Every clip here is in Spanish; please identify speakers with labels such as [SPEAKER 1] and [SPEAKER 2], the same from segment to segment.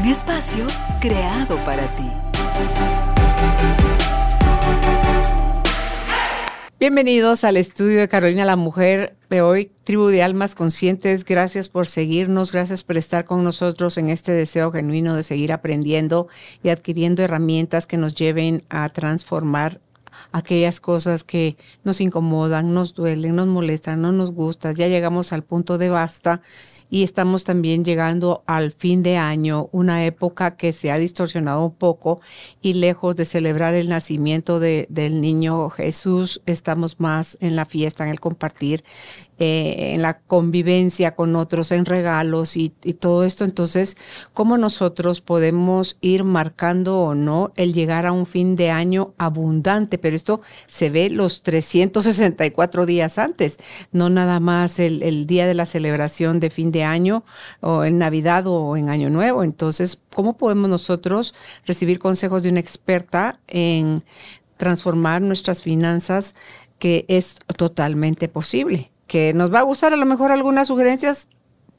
[SPEAKER 1] Un espacio creado para ti.
[SPEAKER 2] Bienvenidos al estudio de Carolina la Mujer de hoy, Tribu de Almas Conscientes. Gracias por seguirnos, gracias por estar con nosotros en este deseo genuino de seguir aprendiendo y adquiriendo herramientas que nos lleven a transformar aquellas cosas que nos incomodan, nos duelen, nos molestan, no nos gustan. Ya llegamos al punto de basta y estamos también llegando al fin de año, una época que se ha distorsionado un poco y lejos de celebrar el nacimiento de, del niño Jesús, estamos más en la fiesta, en el compartir eh, en la convivencia con otros, en regalos y, todo esto. Entonces, ¿cómo nosotros podemos ir marcando o no el llegar a un fin de año abundante? Pero esto se ve los 364 días antes, no nada más el, el día de la celebración de fin de año o en Navidad o en Año Nuevo. Entonces, ¿cómo podemos nosotros recibir consejos de una experta en transformar nuestras finanzas que es totalmente posible? Que nos va a gustar a lo mejor algunas sugerencias,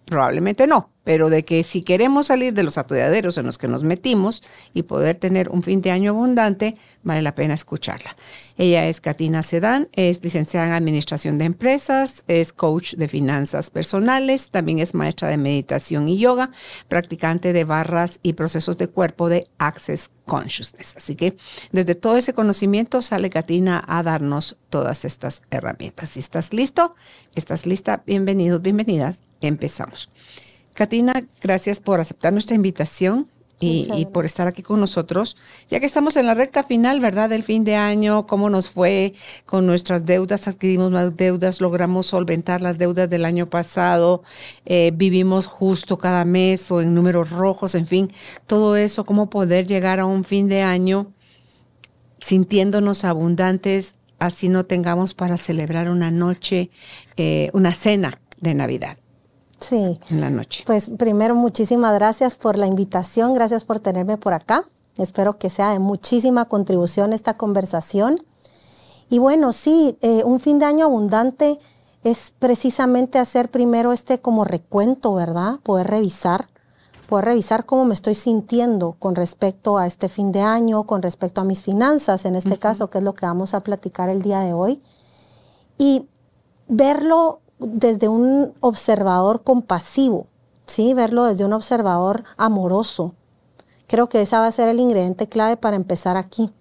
[SPEAKER 2] probablemente no, pero de que si queremos salir de los atolladeros en los que nos metimos y poder tener un fin de año abundante, vale la pena escucharla. Ella es Katina Sedán, es licenciada en Administración de Empresas, es coach de finanzas personales, también es maestra de meditación y yoga, practicante de barras y procesos de cuerpo de Access Consciousness. Así que desde todo ese conocimiento sale Katina a darnos todas estas herramientas. Si estás listo, estás lista, bienvenidos, bienvenidas, empezamos. Katina, gracias por aceptar nuestra invitación. Y, por estar aquí con nosotros, ya que estamos en la recta final, ¿verdad? Del fin de año, cómo nos fue con nuestras deudas, adquirimos más deudas, logramos solventar las deudas del año pasado, eh, vivimos justo cada mes o en números rojos, en fin, todo eso, cómo poder llegar a un fin de año sintiéndonos abundantes, así no tengamos para celebrar una noche, eh, una cena de Navidad.
[SPEAKER 3] Sí.
[SPEAKER 2] En la noche.
[SPEAKER 3] Pues primero, muchísimas gracias por la invitación, gracias por tenerme por acá. Espero que sea de muchísima contribución esta conversación. Y bueno, sí, eh, un fin de año abundante es precisamente hacer primero este como recuento, ¿verdad? Poder revisar, poder revisar cómo me estoy sintiendo con respecto a este fin de año, con respecto a mis finanzas, en este caso, que es lo que vamos a platicar el día de hoy. Y verlo desde un observador compasivo, ¿sí? Verlo desde un observador amoroso. Creo que ese va a ser el ingrediente clave para empezar aquí.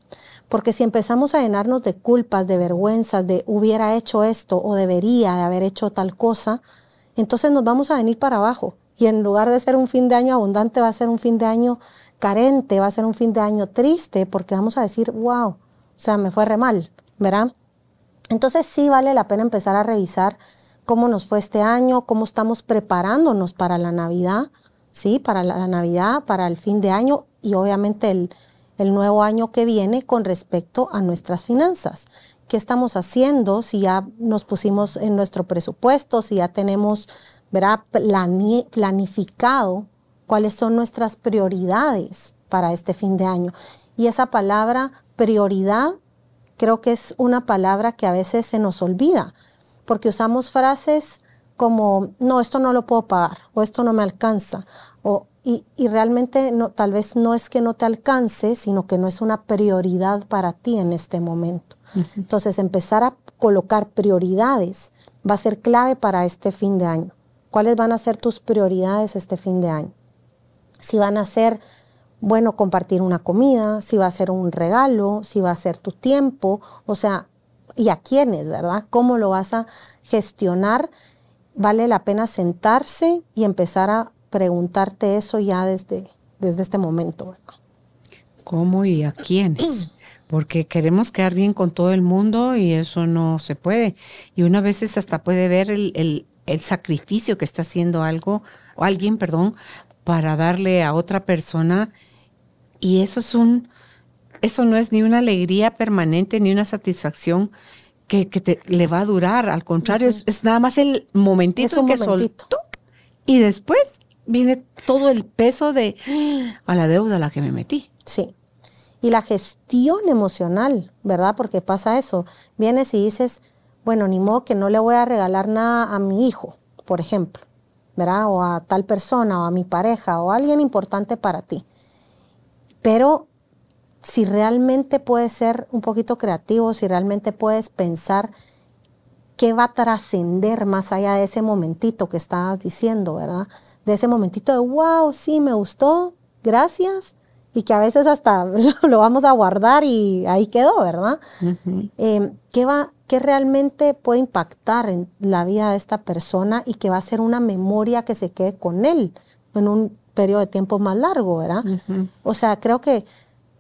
[SPEAKER 3] Porque si empezamos a llenarnos de culpas, de vergüenzas, de hubiera hecho esto o debería de haber hecho tal cosa, entonces nos vamos a venir para abajo. Y en lugar de ser un fin de año abundante, va a ser un fin de año carente, va a ser un fin de año triste, porque vamos a decir, wow, o sea, me fue re mal, ¿verdad? Entonces sí vale la pena empezar a revisar cómo nos fue este año, cómo estamos preparándonos para la Navidad, ¿sí? Para la, Navidad, para el fin de año y obviamente el, nuevo año que viene con respecto a nuestras finanzas. ¿Qué estamos haciendo? Si ya nos pusimos en nuestro presupuesto, si ya tenemos planificado cuáles son nuestras prioridades para este fin de año. Y esa palabra prioridad creo que es una palabra que a veces se nos olvida porque usamos frases como, no, esto no lo puedo pagar, o esto no me alcanza, o, y, realmente no, tal vez no es que no te alcance, sino que no es una prioridad para ti en este momento. Entonces, empezar a colocar prioridades va a ser clave para este fin de año. ¿Cuáles van a ser tus prioridades este fin de año? Si van a ser, bueno, compartir una comida, si va a ser un regalo, si va a ser tu tiempo, o sea, y a quiénes, ¿verdad? ¿Cómo lo vas a gestionar? Vale la pena sentarse y empezar a preguntarte eso ya desde, desde este momento.
[SPEAKER 2] ¿Cómo y a quiénes? Porque queremos quedar bien con todo el mundo y eso no se puede. Y una vez hasta puede ver el, el, el sacrificio que está haciendo algo, o alguien, perdón, para darle a otra persona y eso es un, eso no es ni una alegría permanente ni una satisfacción que, te, le va a durar. Al contrario, es, nada más el momentito que momentito. soltó y después viene todo el peso de a la deuda a la que me metí.
[SPEAKER 3] Sí. Y la gestión emocional, ¿verdad? Porque pasa eso. Vienes y dices, bueno, ni modo que no le voy a regalar nada a mi hijo, por ejemplo, ¿verdad? O a tal persona, o a mi pareja, o a alguien importante para ti. Pero si realmente puedes ser un poquito creativo, si realmente puedes pensar qué va a trascender más allá de ese momentito que estabas diciendo, ¿verdad? De ese momentito de, wow, sí, me gustó, gracias, y que a veces hasta lo vamos a guardar y ahí quedó, ¿verdad? Em, ¿qué, va, ¿Qué realmente puede impactar en la vida de esta persona y que va a ser una memoria que se quede con él en un periodo de tiempo más largo, ¿verdad? O sea, creo que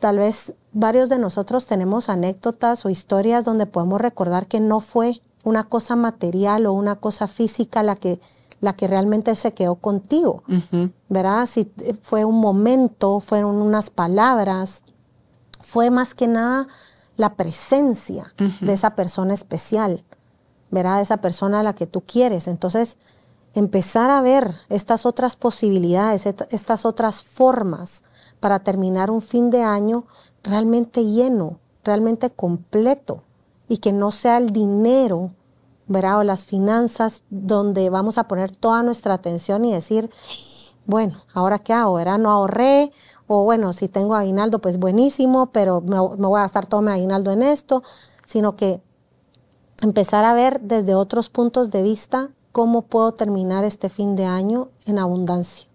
[SPEAKER 3] tal vez varios de nosotros tenemos anécdotas o historias donde podemos recordar que no fue una cosa material o una cosa física la que, la que realmente se quedó contigo, ¿verdad? Si fue un momento, fueron unas palabras, fue más que nada la presencia de esa persona especial, ¿verdad? De esa persona a la que tú quieres. Entonces, empezar a ver estas otras posibilidades, estas otras formas para terminar un fin de año realmente lleno, realmente completo y que no sea el dinero, ¿verdad? O las finanzas donde vamos a poner toda nuestra atención y decir, bueno, ¿ahora qué hago? ¿Verdad? No ahorré o bueno, si tengo aguinaldo, pues buenísimo, pero me, me voy a gastar todo mi aguinaldo en esto, sino que empezar a ver desde otros puntos de vista cómo puedo terminar este fin de año en abundancia.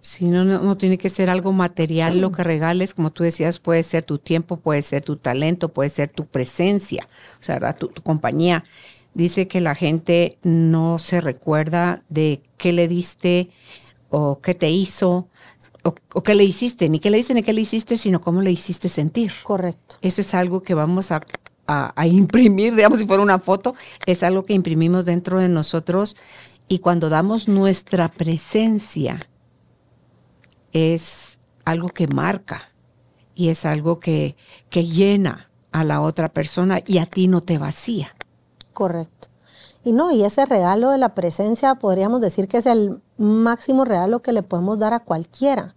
[SPEAKER 2] Si no, no, tiene que ser algo material lo que regales, como tú decías, puede ser tu tiempo, puede ser tu talento, puede ser tu presencia, o sea, tu, compañía. Dice que la gente no se recuerda de qué le diste o qué te hizo o, o, qué le hiciste, ni qué le diste ni qué le hiciste, sino cómo le hiciste sentir.
[SPEAKER 3] Correcto.
[SPEAKER 2] Eso es algo que vamos a a, imprimir, digamos, si fuera una foto, es algo que imprimimos dentro de nosotros y cuando damos nuestra presencia es algo que marca y es algo que, que llena a la otra persona y a ti no te vacía.
[SPEAKER 3] Correcto. Y no, y ese regalo de la presencia podríamos decir que es el máximo regalo que le podemos dar a cualquiera.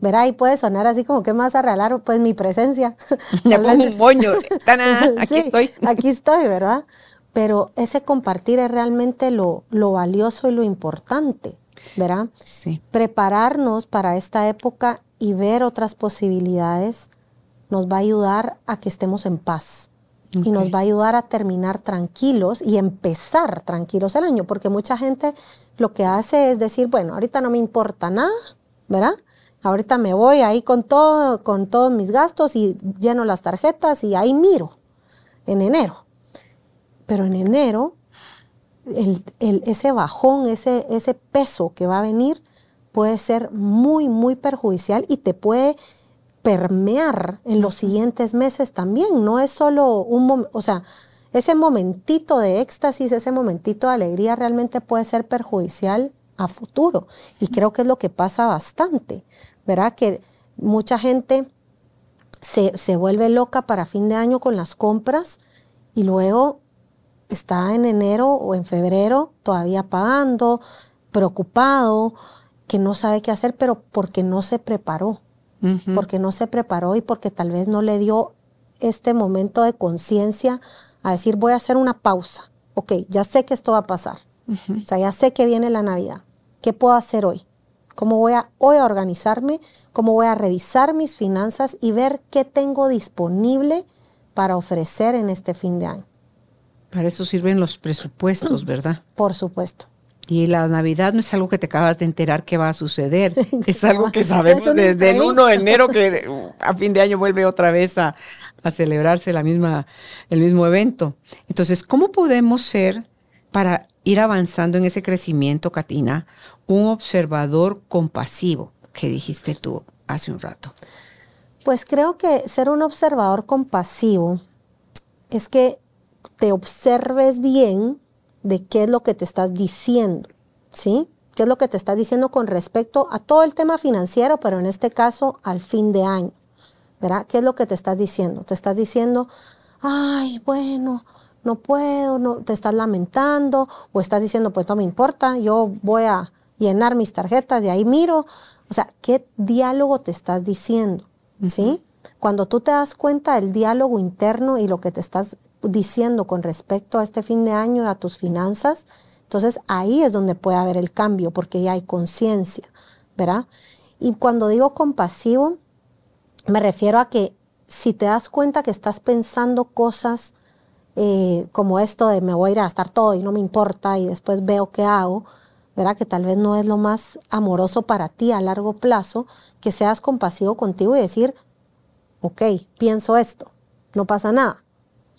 [SPEAKER 3] Verá, y puede sonar así como, ¿qué más a regalar? Pues mi presencia.
[SPEAKER 2] Me pongo un moño. aquí estoy.
[SPEAKER 3] aquí estoy, ¿verdad? Pero ese compartir es realmente lo, lo valioso y lo importante, ¿verdad?
[SPEAKER 2] Sí.
[SPEAKER 3] Prepararnos para esta época y ver otras posibilidades nos va a ayudar a que estemos en paz. Y nos va a ayudar a terminar tranquilos y empezar tranquilos el año, porque mucha gente lo que hace es decir, bueno, ahorita no me importa nada, ¿verdad? Ahorita me voy ahí con todo, con todos mis gastos y lleno las tarjetas y ahí miro en enero. Pero en enero, ese bajón, ese, ese peso que va a venir puede ser muy, muy perjudicial y te puede permear en los siguientes meses también. No es solo un momento, o sea, ese momentito de éxtasis, ese momentito de alegría realmente puede ser perjudicial a futuro. Y creo que es lo que pasa bastante, ¿verdad? Que mucha gente se, se vuelve loca para fin de año con las compras y luego está en enero o en febrero todavía pagando, preocupado, que no sabe qué hacer, pero porque no se preparó, porque no se preparó y porque tal vez no le dio este momento de conciencia a decir voy a hacer una pausa. Ok, ya sé que esto va a pasar. O sea, ya sé que viene la Navidad. ¿Qué puedo hacer hoy? ¿Cómo voy a hoy a organizarme? ¿Cómo voy a revisar mis finanzas y ver qué tengo disponible para ofrecer en este fin de año?
[SPEAKER 2] Para eso sirven los presupuestos, ¿verdad?
[SPEAKER 3] Por supuesto.
[SPEAKER 2] Y la Navidad no es algo que te acabas de enterar que va a suceder, es algo que sabemos desde el 1 de enero que a fin de año vuelve otra vez a, a celebrarse la misma, el mismo evento. Entonces, ¿cómo podemos ser para ir avanzando en ese crecimiento, Katina, un observador compasivo, que dijiste tú hace un rato?
[SPEAKER 3] Pues creo que ser un observador compasivo es que te observes bien de qué es lo que te estás diciendo, ¿sí? ¿Qué es lo que te estás diciendo con respecto a todo el tema financiero, pero en este caso al fin de año? ¿Verdad? ¿Qué es lo que te estás diciendo? Te estás diciendo, ay, bueno, no puedo, no, te estás lamentando, o estás diciendo, pues no me importa, yo voy a llenar mis tarjetas y ahí miro. O sea, ¿qué diálogo te estás diciendo? ¿Sí? Cuando tú te das cuenta del diálogo interno y lo que te estás diciendo con respecto a este fin de año a tus finanzas, entonces ahí es donde puede haber el cambio, porque ya hay conciencia, ¿verdad? Y cuando digo compasivo, me refiero a que si te das cuenta que estás pensando cosas eh, como esto de me voy a ir a gastar todo y no me importa y después veo qué hago, ¿verdad? Que tal vez no es lo más amoroso para ti a largo plazo, que seas compasivo contigo y decir, ok, pienso esto, no pasa nada.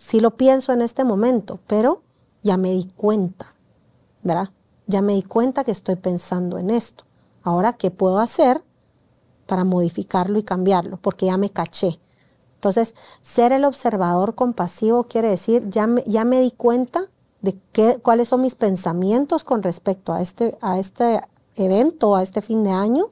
[SPEAKER 3] Sí lo pienso en este momento, pero ya me di cuenta, ¿verdad? Ya me di cuenta que estoy pensando en esto. Ahora, ¿qué puedo hacer para modificarlo y cambiarlo? Porque ya me caché. Entonces, ser el observador compasivo quiere decir, ya me, ya me di cuenta de qué, cuáles son mis pensamientos con respecto a este, a este evento, a este fin de año,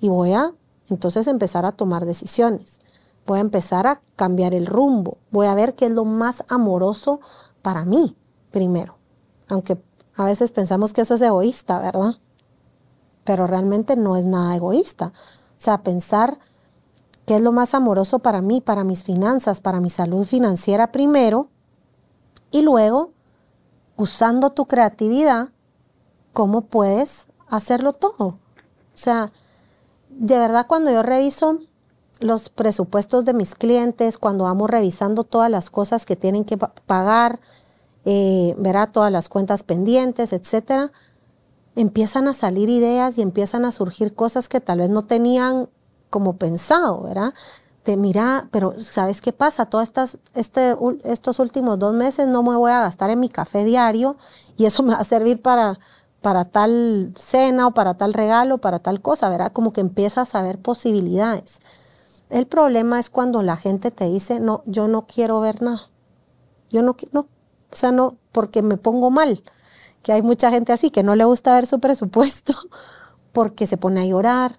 [SPEAKER 3] y voy a entonces empezar a tomar decisiones. Voy a empezar a cambiar el rumbo. Voy a ver qué es lo más amoroso para mí primero. Aunque a veces pensamos que eso es egoísta, ¿verdad? Pero realmente no es nada egoísta. O sea, pensar qué es lo más amoroso para mí, para mis finanzas, para mi salud financiera primero, y luego, usando tu creatividad, cómo puedes hacerlo todo. O sea, de verdad cuando yo reviso los presupuestos de mis clientes, cuando vamos revisando todas las cosas que tienen que pagar, eh, verá todas las cuentas pendientes, etcétera, empiezan a salir ideas y empiezan a surgir cosas que tal vez no tenían como pensado, ¿verdad? De mira, pero ¿sabes qué pasa? Todos estas, este, estos últimos dos meses no me voy a gastar en mi café diario y eso me va a servir para, para tal cena o para tal regalo, para tal cosa, ¿verdad? Como que empiezas a ver posibilidades. El problema es cuando la gente te dice, no, yo no quiero ver nada. Yo no, no, o sea, no, porque me pongo mal. Que hay mucha gente así que no le gusta ver su presupuesto porque se pone a llorar,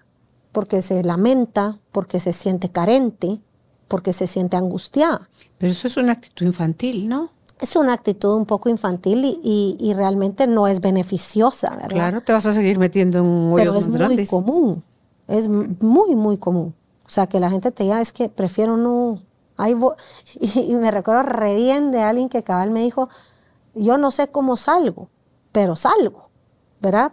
[SPEAKER 3] porque se lamenta, porque se siente carente, porque se siente angustiada.
[SPEAKER 2] Pero eso es una actitud infantil, ¿no?
[SPEAKER 3] Es una actitud un poco infantil y, realmente no es beneficiosa, ¿verdad?
[SPEAKER 2] Claro, te vas a seguir metiendo en un
[SPEAKER 3] Pero es muy común, es muy, muy común. O sea, que la gente te diga, es que prefiero no, y, me recuerdo re bien de alguien que cabal me dijo, yo no sé cómo salgo, pero salgo, ¿verdad?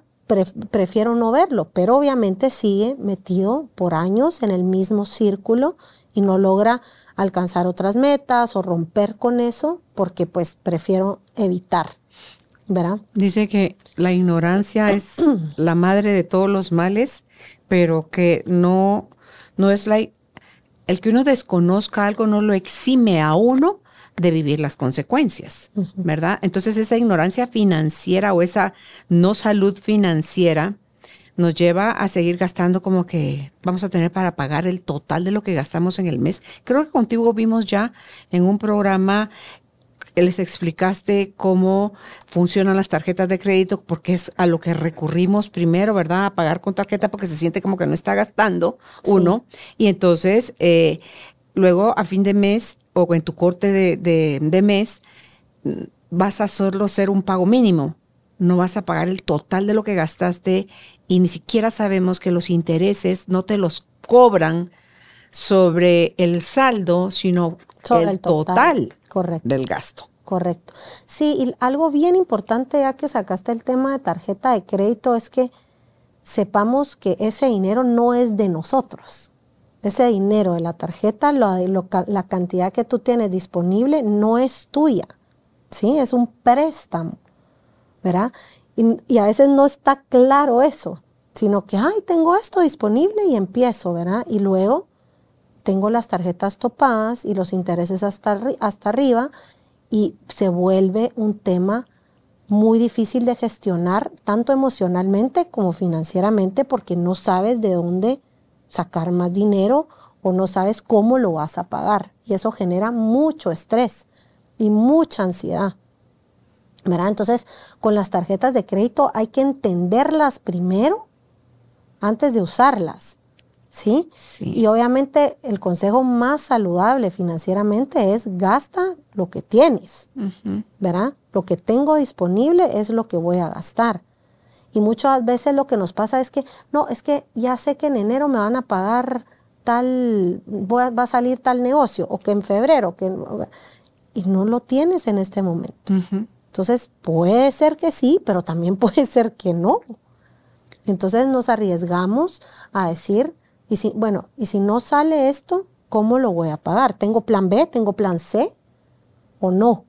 [SPEAKER 3] prefiero no verlo, pero obviamente sigue metido por años en el mismo círculo y no logra alcanzar otras metas o romper con eso porque pues prefiero evitar, ¿verdad?
[SPEAKER 2] Dice que la ignorancia es la madre de todos los males, pero que no, no es la, el que uno desconozca algo no lo exime a uno de vivir las consecuencias, ¿verdad? Entonces esa ignorancia financiera o esa no salud financiera nos lleva a seguir gastando como que vamos a tener para pagar el total de lo que gastamos en el mes. Creo que contigo vimos ya en un programa les explicaste cómo funcionan las tarjetas de crédito, porque es a lo que recurrimos primero, ¿verdad? A pagar con tarjeta porque se siente como que no está gastando uno. Y entonces, eh, luego a fin de mes o en tu corte de, mes, vas a solo ser un pago mínimo. No vas a pagar el total de lo que gastaste y ni siquiera sabemos que los intereses no te los cobran sobre el saldo, sino sobre el, total, del gasto.
[SPEAKER 3] Correcto. Sí, y algo bien importante ya que sacaste el tema de tarjeta de crédito es que sepamos que ese dinero no es de nosotros. Ese dinero de la tarjeta, la cantidad que tú tienes disponible no es tuya. ¿Sí? Es un préstamo. ¿Verdad? Y, y, a veces no está claro eso, sino que, ay, tengo esto disponible y empiezo, ¿verdad? Y luego tengo las tarjetas topadas y los intereses hasta, hasta arriba y se vuelve un tema muy difícil de gestionar, tanto emocionalmente como financieramente, porque no sabes de dónde sacar más dinero o no sabes cómo lo vas a pagar. Y eso genera mucho estrés y mucha ansiedad. ¿verdad? Entonces, con las tarjetas de crédito hay que entenderlas primero antes de usarlas. ¿Sí?
[SPEAKER 2] Sí.
[SPEAKER 3] Y obviamente el consejo más saludable financieramente es gasta lo que tienes, ¿verdad? Lo que tengo disponible es lo que voy a gastar. Y muchas veces lo que nos pasa es que, no, es que ya sé que en enero me van a pagar tal, a- va a salir tal negocio, o que en febrero, que, y no lo tienes en este momento. Entonces, puede ser que sí, pero también puede ser que no. Entonces nos arriesgamos a decir, y si, bueno, y si no sale esto, ¿cómo lo voy a pagar? ¿Tengo plan B? ¿Tengo plan C? ¿O no?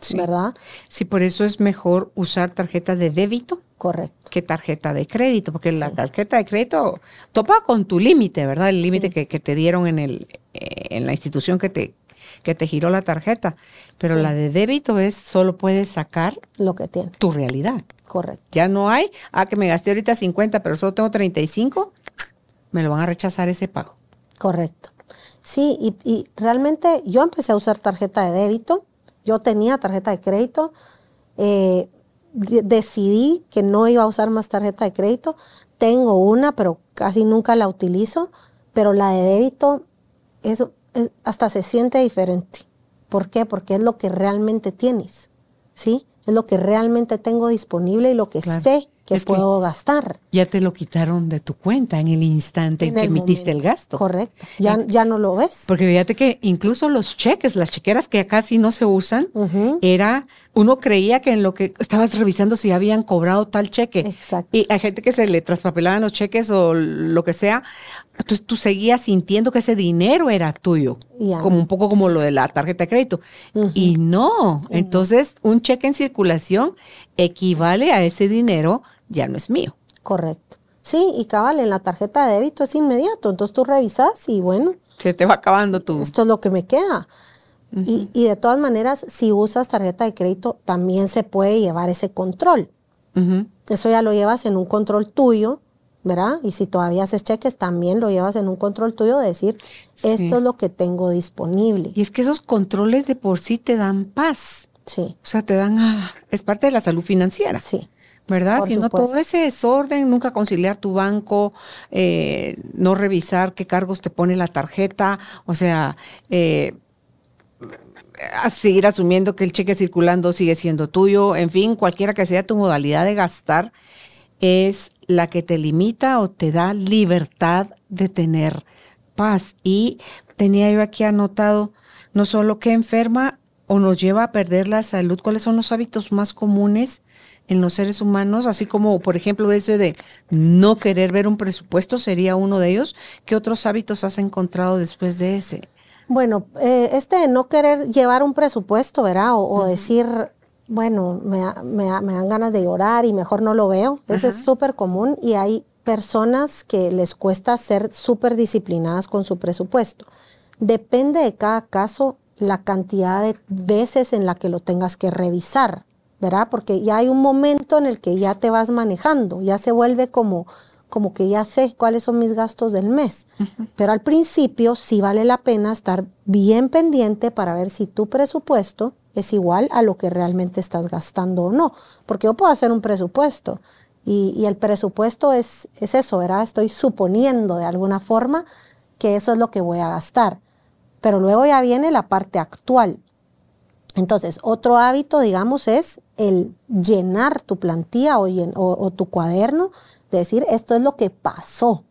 [SPEAKER 2] Sí.
[SPEAKER 3] ¿Verdad?
[SPEAKER 2] Sí, por eso es mejor usar tarjeta de débito
[SPEAKER 3] Correcto.
[SPEAKER 2] que tarjeta de crédito, porque la tarjeta de crédito topa con tu límite, ¿verdad? El límite que, que te dieron en, el, eh, en la institución que te, que te giró la tarjeta. Pero la de débito es solo puedes sacar
[SPEAKER 3] Lo que tiene.
[SPEAKER 2] tu realidad.
[SPEAKER 3] Correcto.
[SPEAKER 2] Ya no hay, ah, que me gasté ahorita 50, pero solo tengo 35, me lo van a rechazar ese pago.
[SPEAKER 3] Correcto. Sí, y, y realmente yo empecé a usar tarjeta de débito, yo tenía tarjeta de crédito, eh, de- decidí que no iba a usar más tarjeta de crédito, tengo una, pero casi nunca la utilizo, pero la de débito es, es- hasta se siente diferente. ¿Por qué? Porque es lo que realmente tienes, ¿sí? Es lo que realmente tengo disponible y lo que
[SPEAKER 2] Claro.
[SPEAKER 3] sé que
[SPEAKER 2] Es que-
[SPEAKER 3] puedo gastar.
[SPEAKER 2] Ya te lo quitaron de tu cuenta en el instante en,
[SPEAKER 3] en
[SPEAKER 2] que emitiste el gasto.
[SPEAKER 3] Correcto. Ya, ya no lo ves.
[SPEAKER 2] Porque fíjate que incluso los cheques, las chequeras que casi no se usan, era, uno creía que en lo que estabas revisando si habían cobrado tal cheque.
[SPEAKER 3] Exacto.
[SPEAKER 2] Y hay gente que se le traspapelaban los cheques o lo que sea. Entonces tú seguías sintiendo que ese dinero era tuyo. Como un poco como lo de la tarjeta de crédito. Y no. Entonces, un cheque en circulación equivale a ese dinero, ya no es mío.
[SPEAKER 3] Correcto. Sí, y cabal, en la tarjeta de débito es inmediato. Entonces tú revisas y bueno,
[SPEAKER 2] Se te va acabando tu.
[SPEAKER 3] esto es lo que me queda. y, y de todas maneras, si usas tarjeta de crédito, también se puede llevar ese control. Eso ya lo llevas en un control tuyo, ¿verdad? Y si todavía haces cheques, también lo llevas en un control tuyo de decir, esto es lo que tengo disponible.
[SPEAKER 2] Y es que esos controles de por sí te dan paz.
[SPEAKER 3] Sí,
[SPEAKER 2] O sea, te dan, ah, es parte de la salud financiera.
[SPEAKER 3] sí.
[SPEAKER 2] ¿Verdad?
[SPEAKER 3] Por
[SPEAKER 2] si no,
[SPEAKER 3] supuesto.
[SPEAKER 2] todo ese desorden, nunca conciliar tu banco, eh, no revisar qué cargos te pone la tarjeta, o sea, eh, a seguir asumiendo que el cheque circulando sigue siendo tuyo, en fin, cualquiera que sea tu modalidad de gastar, es la que te limita o te da libertad de tener paz. Y tenía yo aquí anotado, no solo que enferma o nos lleva a perder la salud, cuáles son los hábitos más comunes en los seres humanos, así como, por ejemplo, ese de no querer ver un presupuesto sería uno de ellos. ¿Qué otros hábitos has encontrado después de ese?
[SPEAKER 3] Bueno, eh, este de no querer llevar un presupuesto, ¿verdad? O, o decir, bueno, me, me me dan ganas de llorar y mejor no lo veo. Ese es súper común y hay personas que les cuesta ser súper disciplinadas con su presupuesto. Depende de cada caso la cantidad de veces en la que lo tengas que revisar, ¿verdad? Porque ya hay un momento en el que ya te vas manejando, ya se vuelve como, como que ya sé cuáles son mis gastos del mes. Pero al principio sí vale la pena estar bien pendiente para ver si tu presupuesto es igual a lo que realmente estás gastando o no. Porque yo puedo hacer un presupuesto y, y el presupuesto es, es eso, ¿verdad? Estoy suponiendo de alguna forma que eso es lo que voy a gastar. Pero luego ya viene la parte actual. Entonces, otro hábito, digamos, es el llenar tu plantilla o, llen- o- o tu cuaderno, de decir, esto es lo que pasó,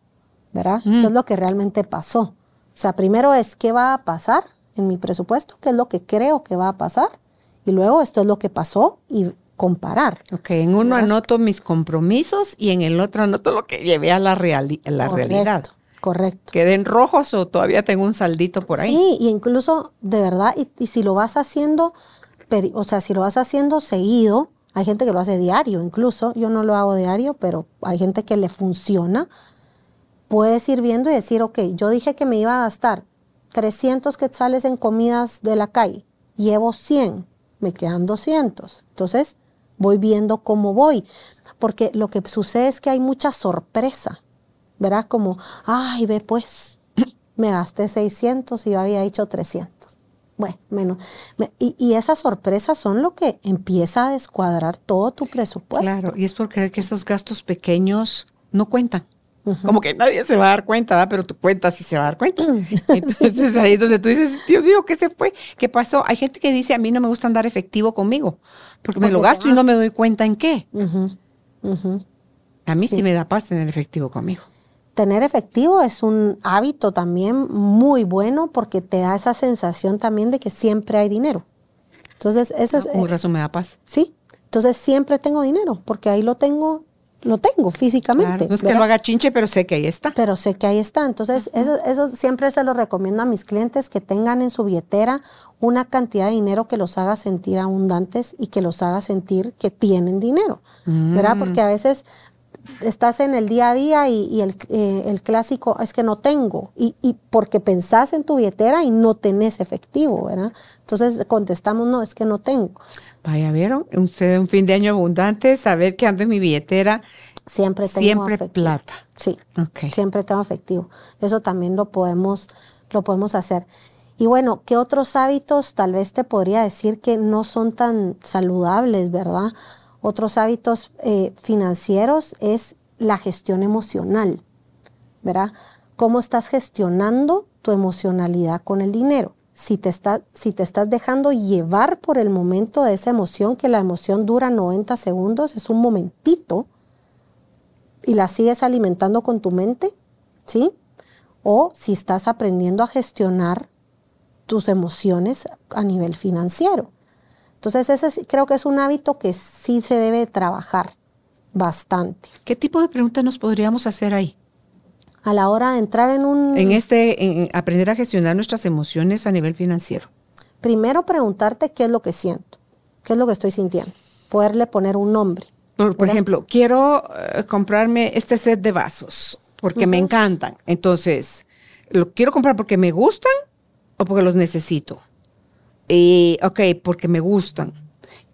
[SPEAKER 3] ¿verdad? Esto es lo que realmente pasó. O sea, primero es qué va a pasar en mi presupuesto, qué es lo que creo que va a pasar, y luego esto es lo que pasó y comparar.
[SPEAKER 2] Ok, en uno anoto mis compromisos y en el otro anoto lo que llevé a la, reali- a la
[SPEAKER 3] Correcto,
[SPEAKER 2] realidad.
[SPEAKER 3] Correcto.
[SPEAKER 2] ¿Queden rojos o todavía tengo un saldito por ahí?
[SPEAKER 3] Sí, y incluso de verdad, y, y si lo vas haciendo, o sea, si lo vas haciendo seguido, hay gente que lo hace diario incluso, yo no lo hago diario, pero hay gente que le funciona, puedes ir viendo y decir, ok, yo dije que me iba a gastar 300 quetzales en comidas de la calle, llevo 100, me quedan 200. Entonces, voy viendo cómo voy, porque lo que sucede es que hay mucha sorpresa, ¿verdad? Como, ay, ve pues, me gasté 600 y yo había hecho 300. bueno, menos. Y, y, esas sorpresas son lo que empieza a descuadrar todo tu presupuesto.
[SPEAKER 2] Claro, y es por creer que esos gastos pequeños no cuentan. Como que nadie se va a dar cuenta, ¿verdad? pero tu cuenta sí se va a dar cuenta. Entonces ahí es donde tú dices, Dios mío, ¿qué se fue? ¿Qué pasó? Hay gente que dice, a mí no me gusta andar efectivo conmigo, porque, me lo gasto y no me doy cuenta en qué. A mí sí. me da paz tener efectivo conmigo.
[SPEAKER 3] Tener efectivo es un hábito también muy bueno porque te da esa sensación también de que siempre hay dinero. Entonces, eso es...
[SPEAKER 2] Por razón me da paz.
[SPEAKER 3] Sí, entonces siempre tengo dinero porque ahí lo tengo lo tengo físicamente.
[SPEAKER 2] no es que lo haga chinche, pero sé que ahí está.
[SPEAKER 3] Pero sé que ahí está. Entonces, eso, eso siempre se lo recomiendo a mis clientes que tengan en su billetera una cantidad de dinero que los haga sentir abundantes y que los haga sentir que tienen dinero. ¿Verdad? Mm. Porque a veces estás en el día a día y, el, eh, el, clásico es que no tengo. Y, y, porque pensás en tu billetera y no tenés efectivo, ¿verdad? Entonces contestamos, no, es que no tengo.
[SPEAKER 2] Vaya, ¿vieron? Un, un fin de año abundante, saber que ando en mi billetera.
[SPEAKER 3] Siempre tengo
[SPEAKER 2] Siempre plata.
[SPEAKER 3] Sí, siempre tengo efectivo. Eso también lo podemos, lo podemos hacer. Y bueno, ¿qué otros hábitos tal vez te podría decir que no son tan saludables, verdad? Otros hábitos eh, financieros es la gestión emocional, ¿verdad? ¿Cómo estás gestionando tu emocionalidad con el dinero? si te, si te estás dejando llevar por el momento de esa emoción, que la emoción dura 90 segundos, es un momentito, y la sigues alimentando con tu mente, ¿sí? O si estás aprendiendo a gestionar tus emociones a nivel financiero. Entonces, ese creo que es un hábito que sí se debe trabajar bastante.
[SPEAKER 2] ¿Qué tipo de preguntas nos podríamos hacer ahí?
[SPEAKER 3] a la hora de entrar en un...
[SPEAKER 2] En este, en aprender a gestionar nuestras emociones a nivel financiero.
[SPEAKER 3] Primero preguntarte qué es lo que siento, qué es lo que estoy sintiendo, poderle poner un nombre.
[SPEAKER 2] Por, ejemplo, quiero eh, comprarme este set de vasos porque me encantan. Entonces, ¿lo quiero comprar porque me gustan o porque los necesito? Y, ok, porque me gustan.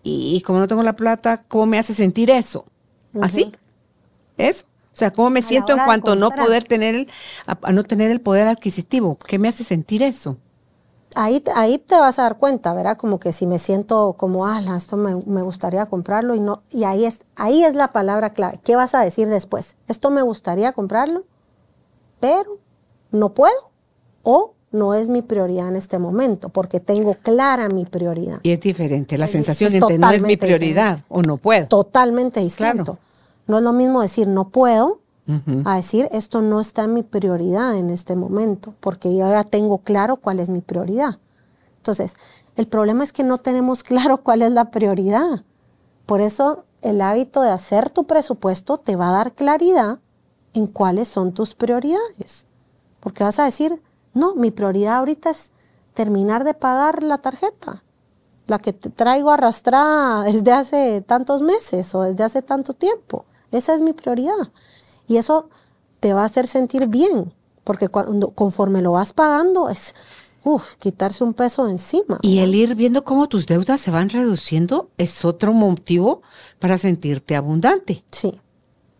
[SPEAKER 2] Y, como no tengo la plata, ¿cómo me hace sentir eso? ¿Así? ¿Eso? O sea, ¿cómo me siento en cuanto a no poder tener, el, a, no tener el poder adquisitivo? ¿Qué me hace sentir eso?
[SPEAKER 3] Ahí, ahí te vas a dar cuenta, ¿verdad? Como que si me siento como, ah, esto me, me, gustaría comprarlo y no, y ahí es, ahí es la palabra clave. ¿Qué vas a decir después? Esto me gustaría comprarlo, pero no puedo o no es mi prioridad en este momento, porque tengo clara mi prioridad.
[SPEAKER 2] Y es diferente, la sensación de no es mi prioridad o no puedo.
[SPEAKER 3] Totalmente distinto. No es lo mismo decir no puedo a decir esto no está en mi prioridad en este momento, porque yo ya tengo claro cuál es mi prioridad. Entonces, el problema es que no tenemos claro cuál es la prioridad. Por eso el hábito de hacer tu presupuesto te va a dar claridad en cuáles son tus prioridades. Porque vas a decir, no, mi prioridad ahorita es terminar de pagar la tarjeta, la que te traigo arrastrada desde hace tantos meses o desde hace tanto tiempo. Esa es mi prioridad. Y eso te va a hacer sentir bien, porque cuando, conforme lo vas pagando es, uff, quitarse un peso encima.
[SPEAKER 2] Y el ir viendo cómo tus deudas se van reduciendo es otro motivo para sentirte abundante.
[SPEAKER 3] Sí.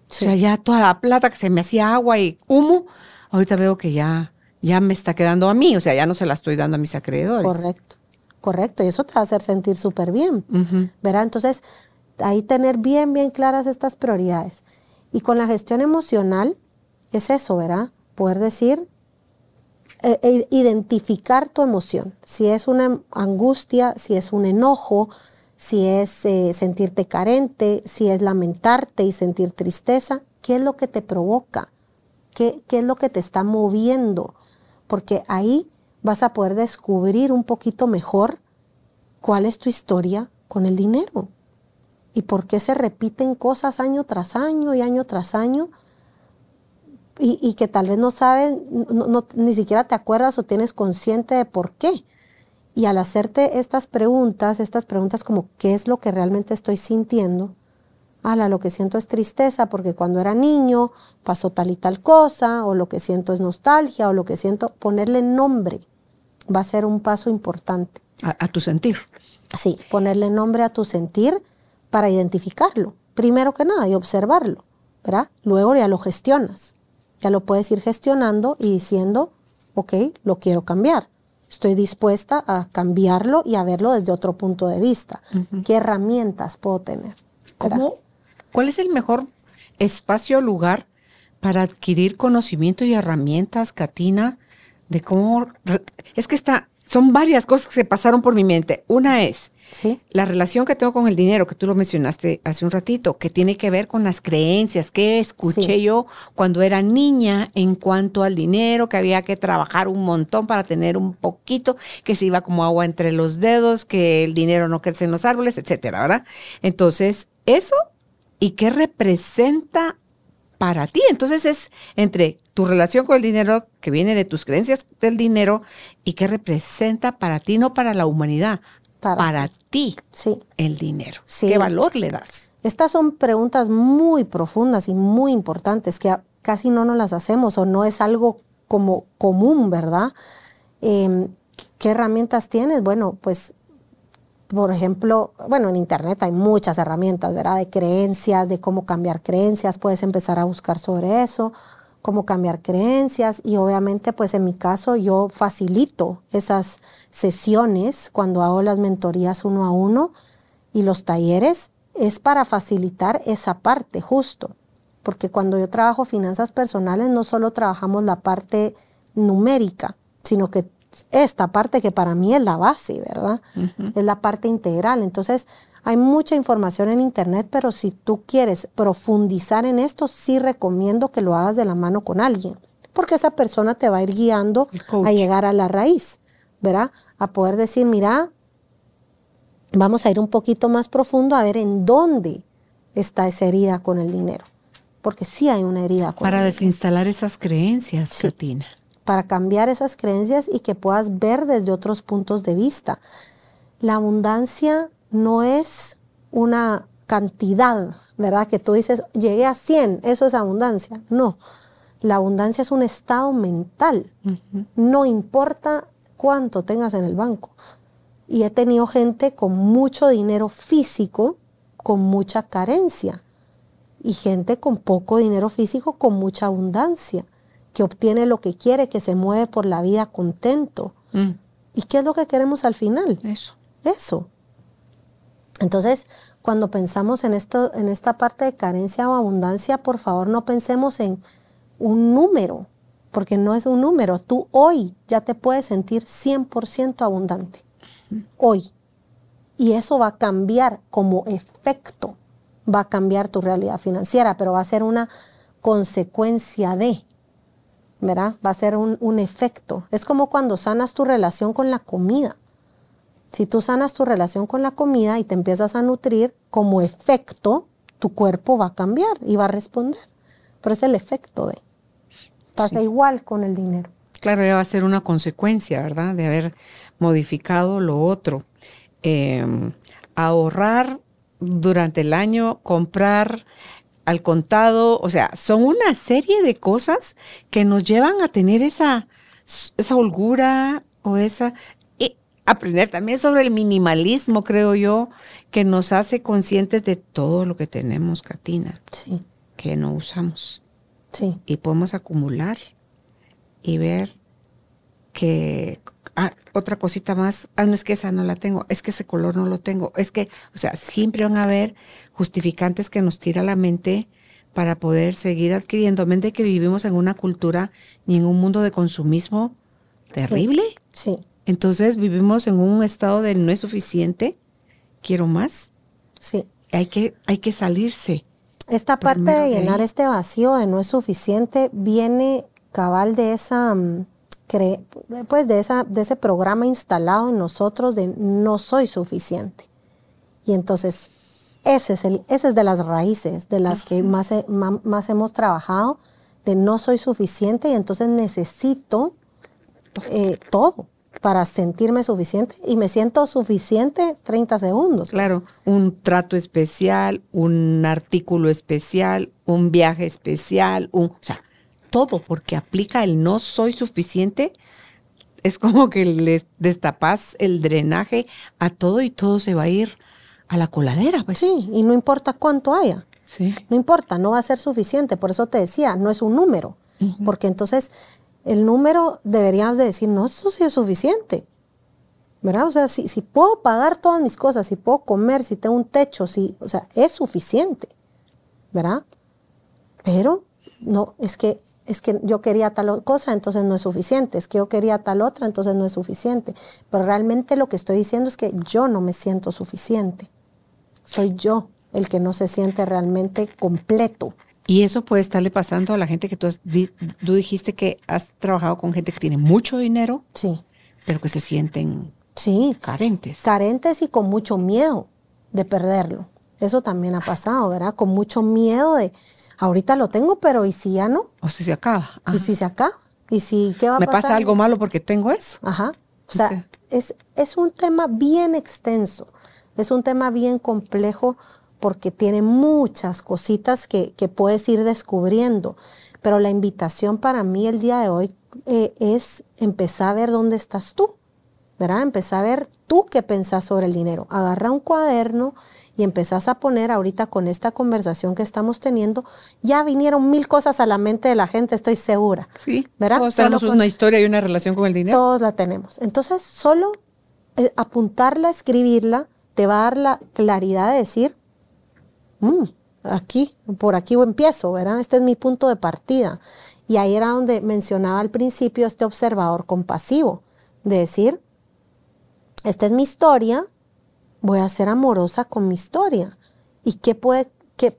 [SPEAKER 2] O sea, ya toda la plata que se me hacía agua y humo, ahorita veo que ya, ya me está quedando a mí, o sea, ya no se la estoy dando a mis acreedores.
[SPEAKER 3] Correcto, correcto, y eso te va a hacer sentir súper bien, ¿verdad? Entonces, ahí tener bien, bien claras estas prioridades. Y con la gestión emocional es eso, ¿verdad? Poder decir, eh, e identificar tu emoción. Si es una angustia, si es un enojo, si es eh, sentirte carente, si es lamentarte y sentir tristeza, ¿qué es lo que te provoca? ¿Qué, ¿Qué es lo que te está moviendo? Porque ahí vas a poder descubrir un poquito mejor cuál es tu historia con el dinero y por qué se repiten cosas año tras año y año tras año y, que tal vez no saben, ni siquiera te acuerdas o tienes consciente de por qué. Y al hacerte estas preguntas, estas preguntas como ¿qué es lo que realmente estoy sintiendo? Ala, lo que siento es tristeza porque cuando era niño pasó tal y tal cosa, o lo que siento es nostalgia, o lo que siento, ponerle nombre va a ser un paso importante.
[SPEAKER 2] A, a tu sentir.
[SPEAKER 3] Sí, ponerle nombre a tu sentir para identificarlo, primero que nada, y observarlo, ¿verdad? Luego ya lo gestionas, ya lo puedes ir gestionando y diciendo, ok, lo quiero cambiar, estoy dispuesta a cambiarlo y a verlo desde otro punto de vista. ¿Qué herramientas puedo tener?
[SPEAKER 2] ¿Cómo, ¿Cuál es el mejor espacio o lugar para adquirir conocimiento y herramientas, Katina, de cómo... Es que está, son varias cosas que se pasaron por mi mente. Una es la relación que tengo con el dinero, que tú lo mencionaste hace un ratito, que tiene que ver con las creencias que escuché yo cuando era niña en cuanto al dinero, que había que trabajar un montón para tener un poquito, que se iba como agua entre los dedos, que el dinero no crece en los árboles, etcétera, ¿verdad? Entonces, eso y qué representa para ti. Entonces es entre tu relación con el dinero, que viene de tus creencias del dinero, y qué representa para ti, no para la humanidad, para, ti
[SPEAKER 3] sí.
[SPEAKER 2] el dinero. ¿Qué valor le das?
[SPEAKER 3] Estas son preguntas muy profundas y muy importantes que casi no nos las hacemos o no es algo como común, ¿verdad? Em, ¿Qué herramientas tienes? Bueno, pues, por ejemplo, bueno, en Internet hay muchas herramientas, ¿verdad? De creencias, de cómo cambiar creencias, puedes empezar a buscar sobre eso cómo cambiar creencias. Y obviamente pues en mi caso yo facilito esas sesiones cuando hago las mentorías uno a uno y los talleres. Es para facilitar esa parte justo, porque cuando yo trabajo finanzas personales no solo trabajamos la parte numérica, sino que esta parte que para mí es la base, ¿verdad? Es la parte integral. Entonces, hay mucha información en Internet, pero si tú quieres profundizar en esto, sí recomiendo que lo hagas de la mano con alguien, porque esa persona te va a ir guiando a llegar a la raíz, ¿verdad? A poder decir, mira, vamos a ir un poquito más profundo a ver en dónde está esa herida con el dinero, porque sí hay una herida con
[SPEAKER 2] Para desinstalar esas creencias, sí,
[SPEAKER 3] Para cambiar esas creencias y que puedas ver desde otros puntos de vista. La abundancia no es una cantidad, ¿verdad? Que tú dices, llegué a 100, eso es abundancia. No, la abundancia es un estado mental. No importa cuánto tengas en el banco. Y he tenido gente con mucho dinero físico, con mucha carencia. Y gente con poco dinero físico, con mucha abundancia, que obtiene lo que quiere, que se mueve por la vida contento. Mm. ¿Y qué es lo que queremos al final?
[SPEAKER 2] Eso.
[SPEAKER 3] Eso. Entonces, cuando pensamos en, esto, en esta parte de carencia o abundancia, por favor no pensemos en un número, porque no es un número. Tú hoy ya te puedes sentir 100% abundante. Hoy. Y eso va a cambiar como efecto, va a cambiar tu realidad financiera, pero va a ser una consecuencia de, ¿verdad? Va a ser un, un efecto. Es como cuando sanas tu relación con la comida. Si tú sanas tu relación con la comida y te empiezas a nutrir, como efecto, tu cuerpo va a cambiar y va a responder. Pero es el efecto de. Pasa igual con el dinero.
[SPEAKER 2] Claro, ya va a ser una consecuencia, ¿verdad? De haber modificado lo otro. Em, ahorrar durante el año, comprar al contado, o sea, son una serie de cosas que nos llevan a tener esa, esa holgura o esa, aprender también sobre el minimalismo, creo yo, que nos hace conscientes de todo lo que tenemos, Katina,
[SPEAKER 3] sí.
[SPEAKER 2] que no usamos.
[SPEAKER 3] Sí.
[SPEAKER 2] Y podemos acumular y ver que ah, otra cosita más, ah, no es que esa no la tengo, es que ese color no lo tengo, es que, o sea, siempre van a haber justificantes que nos tira la mente para poder seguir adquiriendo, mente que vivimos en una cultura y en un mundo de consumismo terrible.
[SPEAKER 3] sí.
[SPEAKER 2] Entonces vivimos en un estado de no es suficiente, quiero más.
[SPEAKER 3] Sí.
[SPEAKER 2] Hay que, hay que salirse.
[SPEAKER 3] Esta parte de llenar este vacío de no es suficiente viene cabal de esa, mm, pues de, esa, de ese programa instalado en nosotros de no soy suficiente. Y entonces ese es, el, ese es de las raíces de las que más, más hemos trabajado, de no soy suficiente y entonces necesito eh, todo para sentirme suficiente y me siento suficiente 30 segundos.
[SPEAKER 2] Claro, un trato especial, un artículo especial, un viaje especial, un, o sea, todo porque aplica el no soy suficiente. Es como que les destapas el drenaje a todo y todo se va a ir a la coladera. Pues.
[SPEAKER 3] Sí, y no importa cuánto haya.
[SPEAKER 2] Sí.
[SPEAKER 3] No importa, no va a ser suficiente. Por eso te decía, no es un número. Porque entonces el número deberíamos de decir, no, eso sí es suficiente. ¿Verdad? O sea, si, si puedo pagar todas mis cosas, si puedo comer, si tengo un techo, si, o sea, es suficiente. ¿Verdad? Pero no, es que es que yo quería tal cosa, entonces no es suficiente, es que yo quería tal otra, entonces no es suficiente. Pero realmente lo que estoy diciendo es que yo no me siento suficiente. Soy yo el que no se siente realmente completo.
[SPEAKER 2] Y eso puede estarle pasando a la gente que tú, tú dijiste que has trabajado con gente que tiene mucho dinero,
[SPEAKER 3] sí.
[SPEAKER 2] pero que se sienten
[SPEAKER 3] sí.
[SPEAKER 2] carentes.
[SPEAKER 3] Carentes y con mucho miedo de perderlo. Eso también ha pasado, ¿verdad? Con mucho miedo de, ahorita lo tengo, pero ¿y si ya no?
[SPEAKER 2] O si se acaba.
[SPEAKER 3] ¿Y si se acaba? ¿Y si qué va a
[SPEAKER 2] Me
[SPEAKER 3] pasar?
[SPEAKER 2] Me pasa algo malo porque tengo eso.
[SPEAKER 3] Ajá. O sea, es, es un tema bien extenso, es un tema bien complejo porque tiene muchas cositas que, que puedes ir descubriendo. Pero la invitación para mí el día de hoy eh, es empezar a ver dónde estás tú, ¿verdad? Empezar a ver tú qué pensás sobre el dinero. Agarra un cuaderno y empezás a poner ahorita con esta conversación que estamos teniendo, ya vinieron mil cosas a la mente de la gente, estoy segura.
[SPEAKER 2] Sí, ¿verdad? Todos tenemos una historia y una relación con el dinero.
[SPEAKER 3] Todos la tenemos. Entonces, solo eh, apuntarla, escribirla, te va a dar la claridad de decir, mm, aquí, por aquí empiezo, ¿verdad? Este es mi punto de partida. Y ahí era donde mencionaba al principio este observador compasivo, de decir, esta es mi historia, voy a ser amorosa con mi historia. ¿Y qué puede, qué,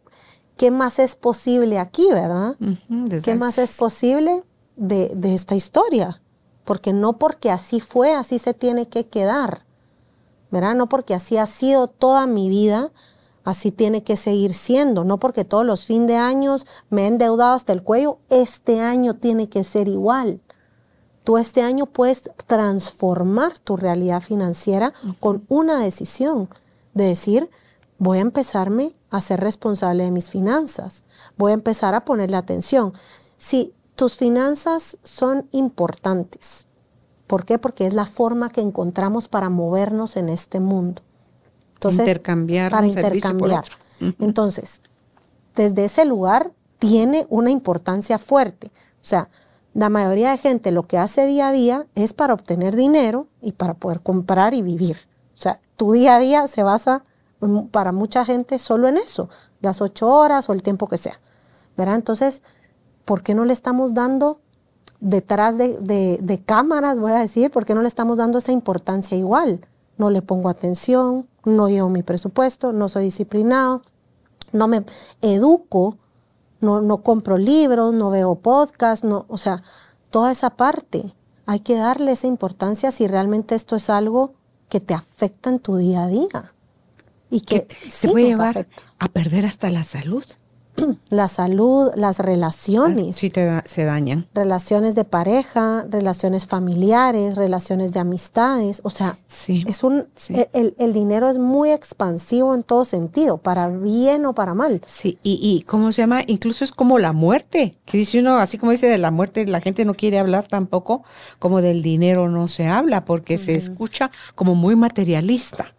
[SPEAKER 3] qué más es posible aquí, verdad? ¿Qué más es posible de, de esta historia? Porque no porque así fue, así se tiene que quedar, ¿verdad? No porque así ha sido toda mi vida, así tiene que seguir siendo. No porque todos los fines de años me he endeudado hasta el cuello, este año tiene que ser igual. Tú este año puedes transformar tu realidad financiera con una decisión de decir, voy a empezarme a ser responsable de mis finanzas, voy a empezar a ponerle atención. Si tus finanzas son importantes, ¿por qué? Porque es la forma que encontramos para movernos en este mundo.
[SPEAKER 2] Entonces, intercambiar
[SPEAKER 3] para intercambiar. Entonces, desde ese lugar tiene una importancia fuerte. O sea, la mayoría de gente lo que hace día a día es para obtener dinero y para poder comprar y vivir. O sea, tu día a día se basa para mucha gente solo en eso, las ocho horas o el tiempo que sea. ¿Verdad? Entonces, ¿por qué no le estamos dando detrás de, de, cámaras, voy a decir, por qué no le estamos dando esa importancia igual? No le pongo atención, no llevo mi presupuesto, no soy disciplinado, no me educo no, no compro libros, no veo podcasts, no, o sea, toda esa parte. Hay que darle esa importancia si realmente esto es algo que te afecta en tu día a día. Y que,
[SPEAKER 2] te puede llevar a perder hasta la salud
[SPEAKER 3] la salud, las relaciones.
[SPEAKER 2] Sí, te se dañan.
[SPEAKER 3] Relaciones de pareja, relaciones familiares, relaciones de amistades. O sea,
[SPEAKER 2] sí,
[SPEAKER 3] es un, el, dinero es muy expansivo en todo sentido, para bien o para mal.
[SPEAKER 2] Sí, y, y ¿cómo se llama? Incluso es como la muerte. Que dice uno, así como dice de la muerte, la gente no quiere hablar tampoco, como del dinero no se habla, porque se escucha como muy materialista.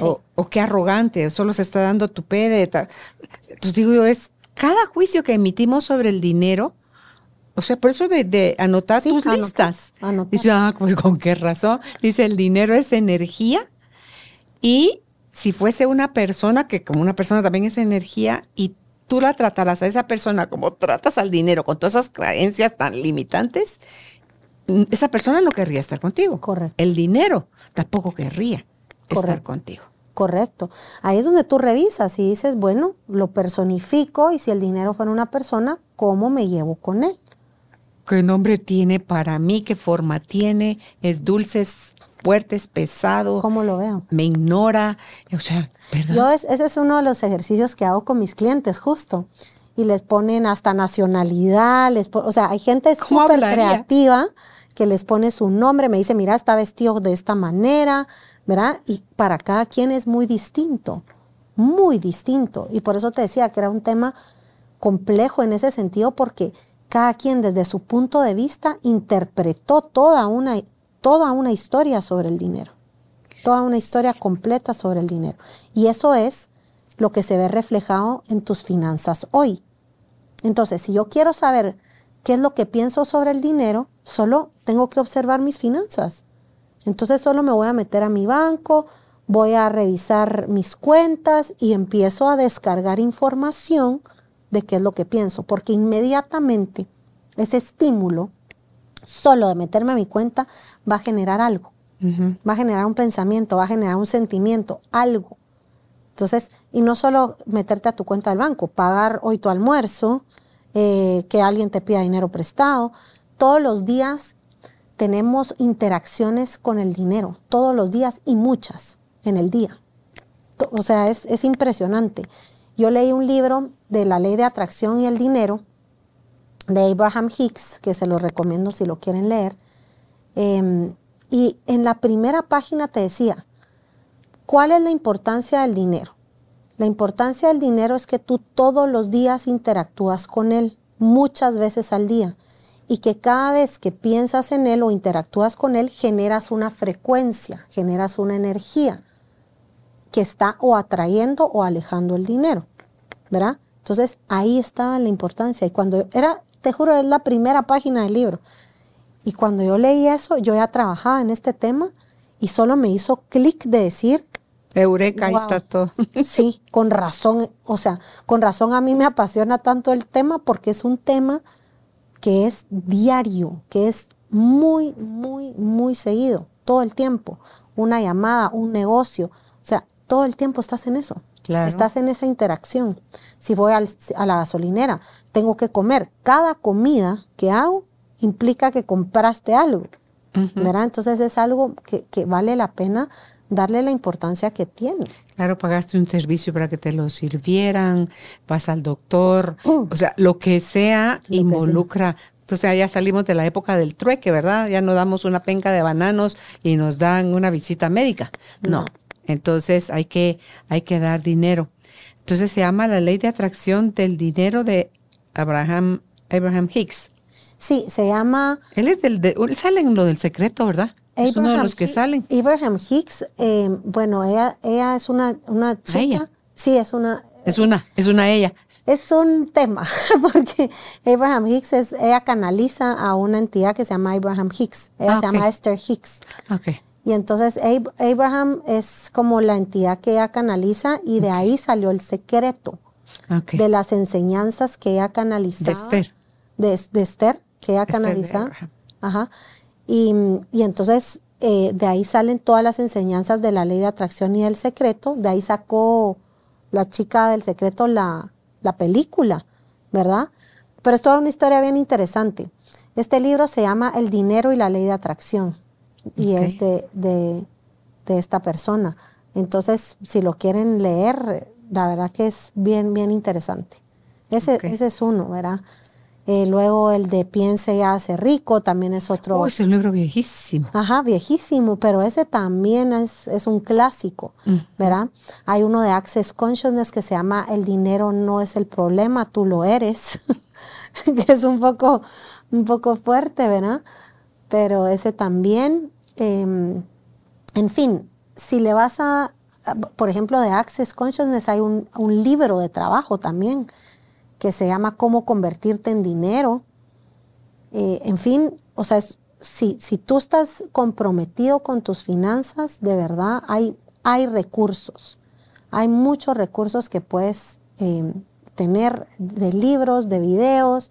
[SPEAKER 2] O, qué arrogante, solo se está dando tu de Entonces digo yo, es cada juicio que emitimos sobre el dinero, o sea, por eso de, anotar tus listas. Dice, ah, pues con qué razón. Dice, el dinero es energía y si fuese una persona, que como una persona también es energía, y tú la tratarás a esa persona como tratas al dinero, con todas esas creencias tan limitantes, esa persona no querría estar contigo.
[SPEAKER 3] Correcto.
[SPEAKER 2] El dinero tampoco querría estar contigo.
[SPEAKER 3] Correcto. Ahí es donde tú revisas y dices, bueno, lo personifico y si el dinero fuera una persona, ¿cómo me llevo con él?
[SPEAKER 2] ¿Qué nombre tiene para mí? ¿Qué forma tiene? ¿Es dulce, es fuerte, es pesado?
[SPEAKER 3] ¿Cómo lo veo?
[SPEAKER 2] Me ignora. O sea.
[SPEAKER 3] Yo ese es uno de los ejercicios que hago con mis clientes, justo. Y les ponen hasta nacionalidad, les o sea, hay gente súper creativa que les pone su nombre, me dice, mira, está vestido de esta manera, ¿verdad? Y para cada quien es muy distinto, muy distinto. Y por eso te decía que era un tema complejo en ese sentido porque cada quien desde su punto de vista interpretó toda una, toda una historia sobre el dinero, toda una historia completa sobre el dinero. Y eso es lo que se ve reflejado en tus finanzas hoy. Entonces, si yo quiero saber qué es lo que pienso sobre el dinero, solo tengo que observar mis finanzas. Entonces solo me voy a meter a mi banco, voy a revisar mis cuentas y empiezo a descargar información de qué es lo que pienso, porque inmediatamente ese estímulo solo de meterme a mi cuenta va a generar algo, va a generar un pensamiento, va a generar un sentimiento, algo. Entonces, y no solo meterte a tu cuenta del banco, pagar hoy tu almuerzo, eh, que alguien te pida dinero prestado, todos los días tenemos interacciones con el dinero, todos los días y muchas en el día. O sea, es, impresionante. Yo leí un libro de la ley de atracción y el dinero de Abraham Hicks, que se lo recomiendo si lo quieren leer. Em, y en la primera página te decía, ¿cuál es la importancia del dinero? La importancia del dinero es que tú todos los días interactúas con él, muchas veces al día y que cada vez que piensas en él o interactúas con él, generas una frecuencia, generas una energía que está o atrayendo o alejando el dinero, ¿verdad? Entonces ahí estaba la importancia. Y cuando era, te juro, es la primera página del libro. Y cuando yo leí eso, yo ya trabajaba en este tema y solo me hizo clic de decir...
[SPEAKER 2] Eureka, ahí está todo.
[SPEAKER 3] Sí, con razón, o sea, con razón a mí me apasiona tanto el tema porque es un tema que es diario, que es muy, muy, muy seguido, todo el tiempo. Una llamada, un negocio, o sea, todo el tiempo estás en eso. Estás en esa interacción. Si voy a la gasolinera, tengo que comer. Cada comida que hago implica que compraste algo. ¿verdad? Entonces es algo que, que, vale la pena darle la importancia que tiene.
[SPEAKER 2] Claro, pagaste un servicio para que te lo sirvieran, vas al doctor, mm. o sea, lo que sea involucra. Entonces ya salimos de la época del trueque, ¿verdad? Ya no damos una penca de bananos y nos dan una visita médica. No. Entonces hay que, hay que dar dinero. Entonces se llama la ley de atracción del dinero de Abraham, Abraham Hicks.
[SPEAKER 3] Sí, se llama.
[SPEAKER 2] Él es del, de, él sale en lo del secreto, ¿verdad? Es uno de los que salen.
[SPEAKER 3] Abraham Hicks, eh, bueno, ella, ella es una, una ah, chica. Sí, es una.
[SPEAKER 2] Es una, es una ella.
[SPEAKER 3] Es un tema, porque Abraham Hicks es, ella canaliza a una entidad que se llama Abraham Hicks. Ella ah, se llama Esther Hicks.
[SPEAKER 2] Okay.
[SPEAKER 3] Y entonces Abraham es como la entidad que ella canaliza y de ahí salió el secreto de las enseñanzas que ella canalizaba.
[SPEAKER 2] De Esther.
[SPEAKER 3] De, Esther, que ella canaliza. Ajá. Y, entonces eh, de ahí salen todas las enseñanzas de la ley de atracción y del secreto. De ahí sacó la chica del secreto la, la película, ¿verdad? Pero es toda una historia bien interesante. Este libro se llama El dinero y la ley de atracción y es de, esta persona. Entonces, si lo quieren leer, la verdad que es bien, bien interesante. Ese, ese es uno, ¿verdad? Eh, luego el de Piense y hace rico también es otro.
[SPEAKER 2] Oh, es un libro viejísimo.
[SPEAKER 3] Ajá, viejísimo, pero ese también es, es un clásico, ¿verdad? Hay uno de Access Consciousness que se llama El dinero no es el problema, tú lo eres, que es un poco, un poco fuerte, ¿verdad? pero ese también, em, en fin, si le vas a, por ejemplo, de Access Consciousness hay un, libro de trabajo también que se llama Cómo convertirte en dinero. Eh, en fin, o sea, si, si tú estás comprometido con tus finanzas, de verdad hay, hay recursos. Hay muchos recursos que puedes em, tener de libros, de videos,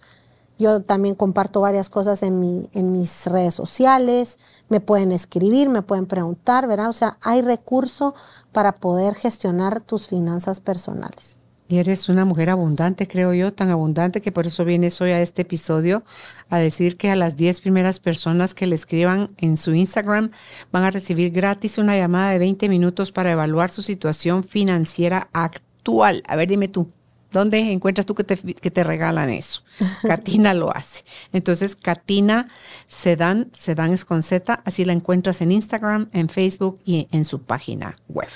[SPEAKER 3] yo también comparto varias cosas en, mi, en mis redes sociales, me pueden escribir, me pueden preguntar, ¿verdad? O sea, hay recurso para poder gestionar tus finanzas personales.
[SPEAKER 2] Y eres una mujer abundante, creo yo, tan abundante que por eso vienes hoy a este episodio a decir que a las 10 primeras personas que le escriban en su Instagram van a recibir gratis una llamada de 20 minutos para evaluar su situación financiera actual. A ver, dime tú. ¿Dónde encuentras tú que te, regalan eso? Katina lo hace. Entonces, Katina Sedan, Sedan es con Z, así la encuentras en Instagram, en Facebook y en su página web.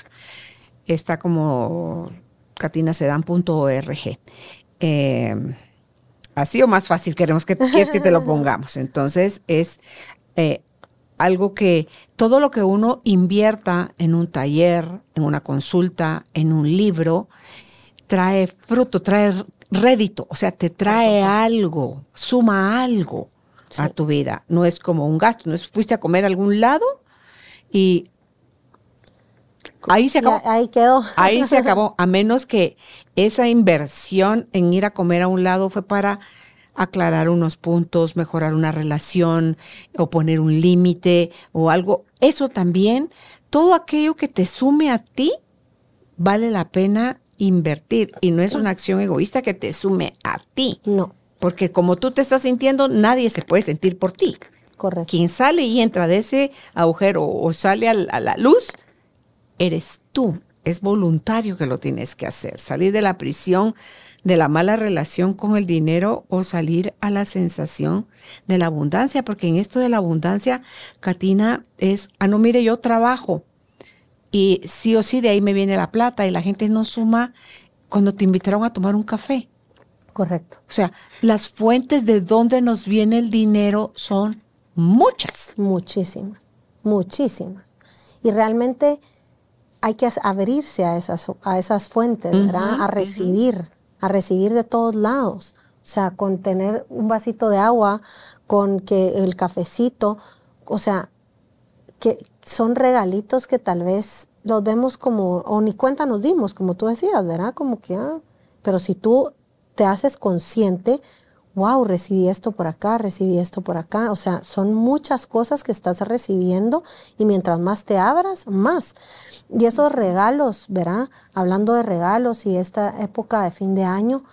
[SPEAKER 2] Está como katinasedan.org. Eh, así o más fácil queremos que, que, es que te lo pongamos. Entonces, es eh, algo que todo lo que uno invierta en un taller, en una consulta, en un libro, trae fruto, trae rédito, o sea, te trae algo, suma algo a tu vida. No es como un gasto, no es fuiste a comer a algún lado y ahí se acabó.
[SPEAKER 3] ahí quedó.
[SPEAKER 2] Ahí se acabó, a menos que esa inversión en ir a comer a un lado fue para aclarar unos puntos, mejorar una relación o poner un límite o algo. Eso también, todo aquello que te sume a ti, vale la pena invertir y no es una acción egoísta que te sume a ti.
[SPEAKER 3] No.
[SPEAKER 2] Porque como tú te estás sintiendo, nadie se puede sentir por ti.
[SPEAKER 3] Correcto.
[SPEAKER 2] Quien sale y entra de ese agujero o sale a la luz, eres tú. Es voluntario que lo tienes que hacer. Salir de la prisión de la mala relación con el dinero o salir a la sensación de la abundancia, porque en esto de la abundancia, Katina, es, ah, no, mire, yo trabajo y sí o sí de ahí me viene la plata y la gente no suma cuando te invitaron a tomar un café.
[SPEAKER 3] Correcto.
[SPEAKER 2] O sea, las fuentes de dónde nos viene el dinero son muchas.
[SPEAKER 3] Muchísimas, muchísimas. Y realmente hay que abrirse a esas, a esas fuentes, ¿verdad? a recibir, a recibir de todos lados. O sea, con tener un vasito de agua, con que el cafecito, o sea, que son regalitos que tal vez los vemos como, o ni cuenta nos dimos, como tú decías, ¿verdad? Como que, ah, pero si tú te haces consciente, wow, recibí esto por acá, recibí esto por acá. O sea, son muchas cosas que estás recibiendo y mientras más te abras, más. Y esos regalos, ¿verdad? Hablando de regalos y esta época de fin de año,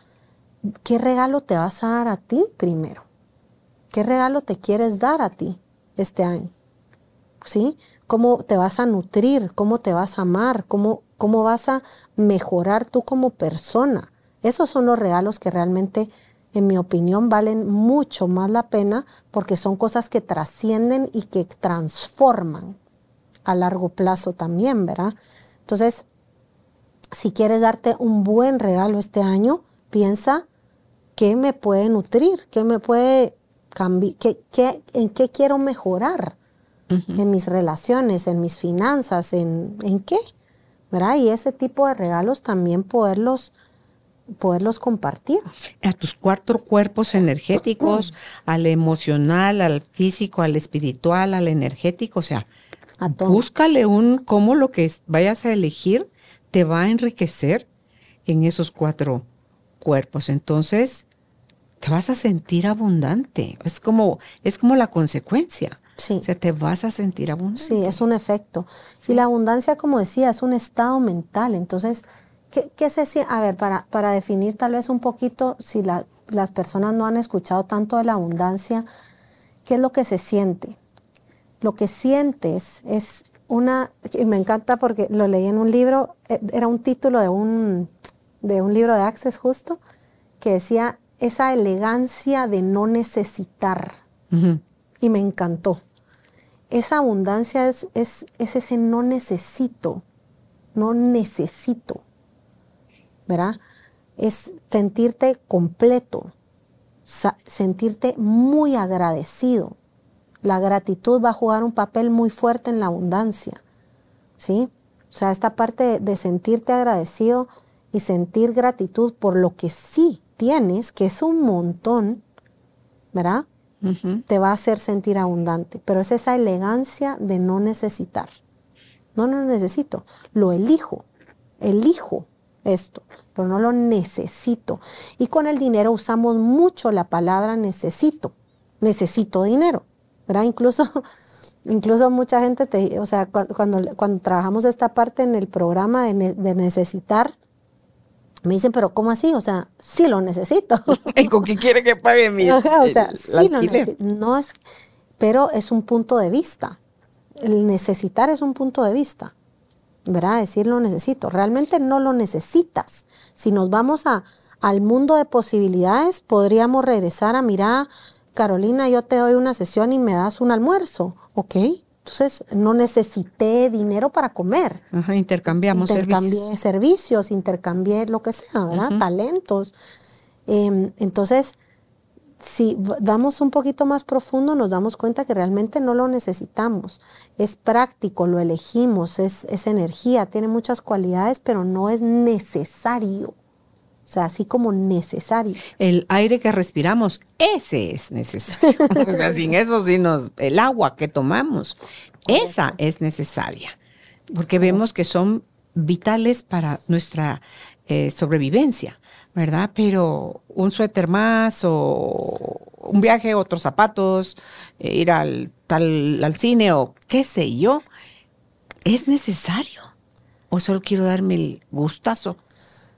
[SPEAKER 3] ¿qué regalo te vas a dar a ti primero? ¿Qué regalo te quieres dar a ti este año? ¿Sí? ¿Cómo te vas a nutrir? ¿Cómo te vas a amar? ¿Cómo, cómo vas a mejorar tú como persona? Esos son los regalos que realmente, en mi opinión, valen mucho más la pena porque son cosas que trascienden y que transforman a largo plazo también, ¿verdad? Entonces, si quieres darte un buen regalo este año, piensa qué me puede nutrir, qué me puede cambiar, qué, en qué quiero mejorar en mis relaciones, en mis finanzas, en, en qué, ¿verdad? Y ese tipo de regalos también poderlos poderlos compartir.
[SPEAKER 2] A tus cuatro cuerpos energéticos, al emocional, al físico, al espiritual, al energético, o sea, búscale un cómo lo que vayas a elegir te va a enriquecer en esos cuatro cuerpos. Entonces, te vas a sentir abundante. Es como, es como la consecuencia.
[SPEAKER 3] Sí.
[SPEAKER 2] O sea, te vas a sentir abundante.
[SPEAKER 3] Sí, es un efecto. Y la abundancia, como decía, es un estado mental. Entonces, ¿Qué, se siente? A ver, para, para definir tal vez un poquito, si las personas no han escuchado tanto de la abundancia, ¿qué es lo que se siente? Lo que sientes es una, y me encanta porque lo leí en un libro, eh, era un título de un, de un libro de Access justo, que decía esa elegancia de no necesitar. Y me encantó. Esa abundancia es, es, es ese no necesito, no necesito. ¿Verdad? Es sentirte completo, sentirte muy agradecido. La gratitud va a jugar un papel muy fuerte en la abundancia, ¿sí? O sea, esta parte de sentirte agradecido y sentir gratitud por lo que sí tienes, que es un montón, ¿verdad? Te va a hacer sentir abundante, pero es esa elegancia de no necesitar. No, no necesito, lo elijo, elijo esto, pero no lo necesito. Y con el dinero usamos mucho la palabra necesito, necesito dinero, ¿verdad? Incluso, incluso mucha gente, te, o sea, cuando, cuando, trabajamos esta parte en el programa de, necesitar, me dicen, pero ¿cómo así? O sea, sí lo necesito.
[SPEAKER 2] ¿Y con qué quiere que pague mi
[SPEAKER 3] O sea, sí lo necesito. No es, pero es un punto de vista. El necesitar es un punto de vista. ¿Verdad? Decir lo necesito. Realmente no lo necesitas. Si nos vamos a, al mundo de posibilidades, podríamos regresar a, mirar, Carolina, yo te doy una sesión y me das un almuerzo, ¿ok? Entonces, no necesité dinero para comer.
[SPEAKER 2] Ajá, intercambiamos
[SPEAKER 3] intercambié servicios. intercambié lo que sea, ¿verdad? Talentos. Em, entonces, si vamos un poquito más profundo, nos damos cuenta que realmente no lo necesitamos. Es práctico, lo elegimos, es, energía, tiene muchas cualidades, pero no es necesario. O sea, así como necesario.
[SPEAKER 2] El aire que respiramos, ese es necesario. o sea, sin eso, sin nos, el agua que tomamos, esa es necesaria. Porque vemos que son vitales para nuestra eh, sobrevivencia, ¿verdad? Pero un suéter más o un viaje, otros zapatos, eh, ir al, tal, al cine o qué sé yo, es necesario. O solo quiero darme el gustazo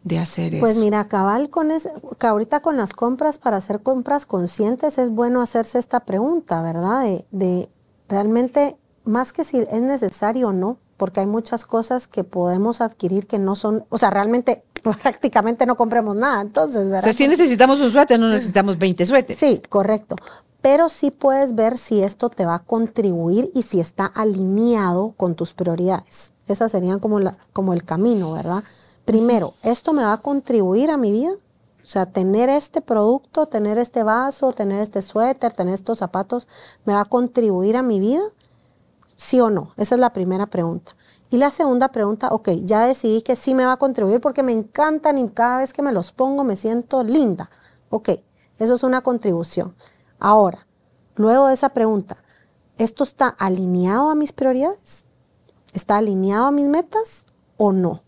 [SPEAKER 2] de hacer
[SPEAKER 3] pues mira, cabal con es, que ahorita con las compras, para hacer compras conscientes, es bueno hacerse esta pregunta, ¿verdad? De, de realmente, más que si es necesario o no, porque hay muchas cosas que podemos adquirir que no son, o sea, realmente prácticamente no compremos nada, entonces, ¿verdad? O sea,
[SPEAKER 2] si necesitamos un suéter, no necesitamos 20 suéteres.
[SPEAKER 3] Sí, correcto. Pero sí puedes ver si esto te va a contribuir y si está alineado con tus prioridades. Esas serían como, la, como el camino, ¿verdad? Primero, ¿esto me va a contribuir a mi vida? O sea, tener este producto, tener este vaso, tener este suéter, tener estos zapatos, ¿me va a contribuir a mi vida? ¿Sí o no? Esa es la primera pregunta. Y la segunda pregunta, ok, ya decidí que sí me va a contribuir porque me encantan y cada vez que me los pongo me siento linda. Ok, eso es una contribución. Ahora, luego de esa pregunta, ¿esto está alineado a mis prioridades? ¿Está alineado a mis metas o no?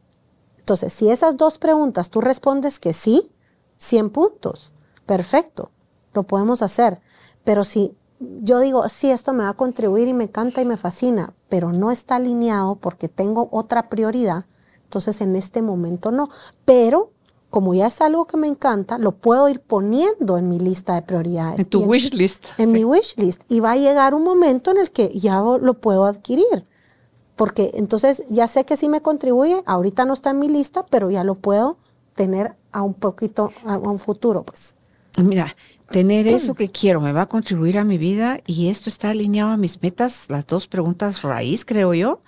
[SPEAKER 3] Entonces, si esas dos preguntas tú respondes que sí, 100 puntos. Perfecto, lo podemos hacer. Pero si yo digo, sí, esto me va a contribuir y me encanta y me fascina, pero no está alineado porque tengo otra prioridad, entonces en este momento no. Pero como ya es algo que me encanta, lo puedo ir poniendo en mi lista de prioridades.
[SPEAKER 2] En tu wish list.
[SPEAKER 3] En mi wish list. Y va a llegar un momento en el que ya lo puedo adquirir. Porque entonces ya sé que sí me contribuye, ahorita no está en mi lista, pero ya lo puedo tener a un poquito, a un futuro, pues.
[SPEAKER 2] Mira, tener eso que quiero me va a contribuir a mi vida y esto está alineado a mis metas, las dos preguntas raíz, creo yo,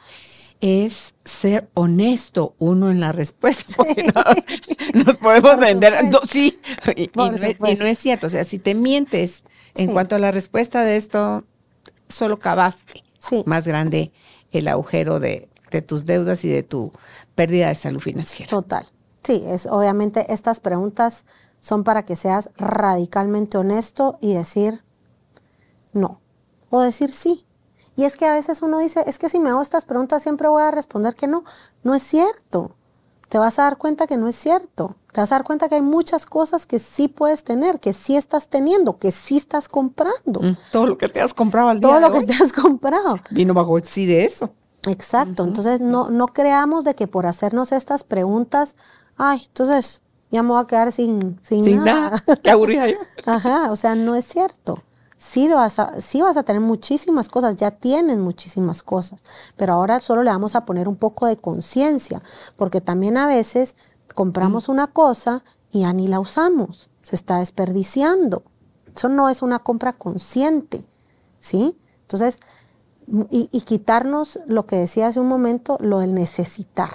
[SPEAKER 2] es ser honesto uno en la respuesta. Porque no, nos podemos vender. sí, y, no, es cierto. O sea, si te mientes en cuanto a la respuesta de esto, solo cavaste más grande el agujero de, de tus deudas y de tu pérdida de salud financiera.
[SPEAKER 3] Total. Sí, es obviamente estas preguntas son para que seas radicalmente honesto y decir no. O decir sí. Y es que a veces uno dice, es que si me hago estas preguntas siempre voy a responder que no. No es cierto. Te vas a dar cuenta que no es cierto. Te vas a dar cuenta que hay muchas cosas que sí puedes tener, que sí estás teniendo, que sí estás comprando. Mm,
[SPEAKER 2] todo lo que te has comprado al día
[SPEAKER 3] Todo lo que te has comprado.
[SPEAKER 2] Vino bajo sí de eso.
[SPEAKER 3] Exacto. Entonces no, no creamos de que por hacernos estas preguntas, ay, entonces ya me voy a quedar sin, sin, nada.
[SPEAKER 2] Qué aburrida yo.
[SPEAKER 3] Ajá, o sea, no es cierto. Sí vas, a, sí vas a tener muchísimas cosas, ya tienes muchísimas cosas, pero ahora solo le vamos a poner un poco de conciencia, porque también a veces compramos mm. una cosa y ya ni la usamos, se está desperdiciando. Eso no es una compra consciente, ¿sí? Entonces, y, y quitarnos lo que decía hace un momento, lo del necesitar.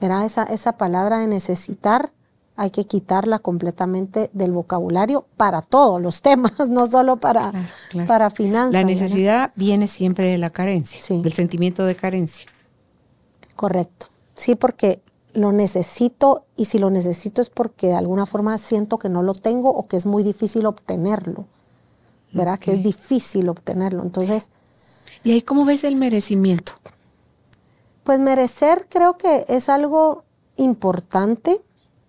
[SPEAKER 3] ¿Verdad? Esa, esa palabra de necesitar hay que quitarla completamente del vocabulario para todos los temas, no solo para, para finanzas.
[SPEAKER 2] La necesidad viene siempre de la carencia, del sentimiento de carencia.
[SPEAKER 3] Correcto. Sí, porque lo necesito y si lo necesito es porque de alguna forma siento que no lo tengo o que es muy difícil obtenerlo. ¿Verdad? Que es difícil obtenerlo. Entonces.
[SPEAKER 2] ¿Y ahí cómo ves el merecimiento?
[SPEAKER 3] Pues merecer creo que es algo importante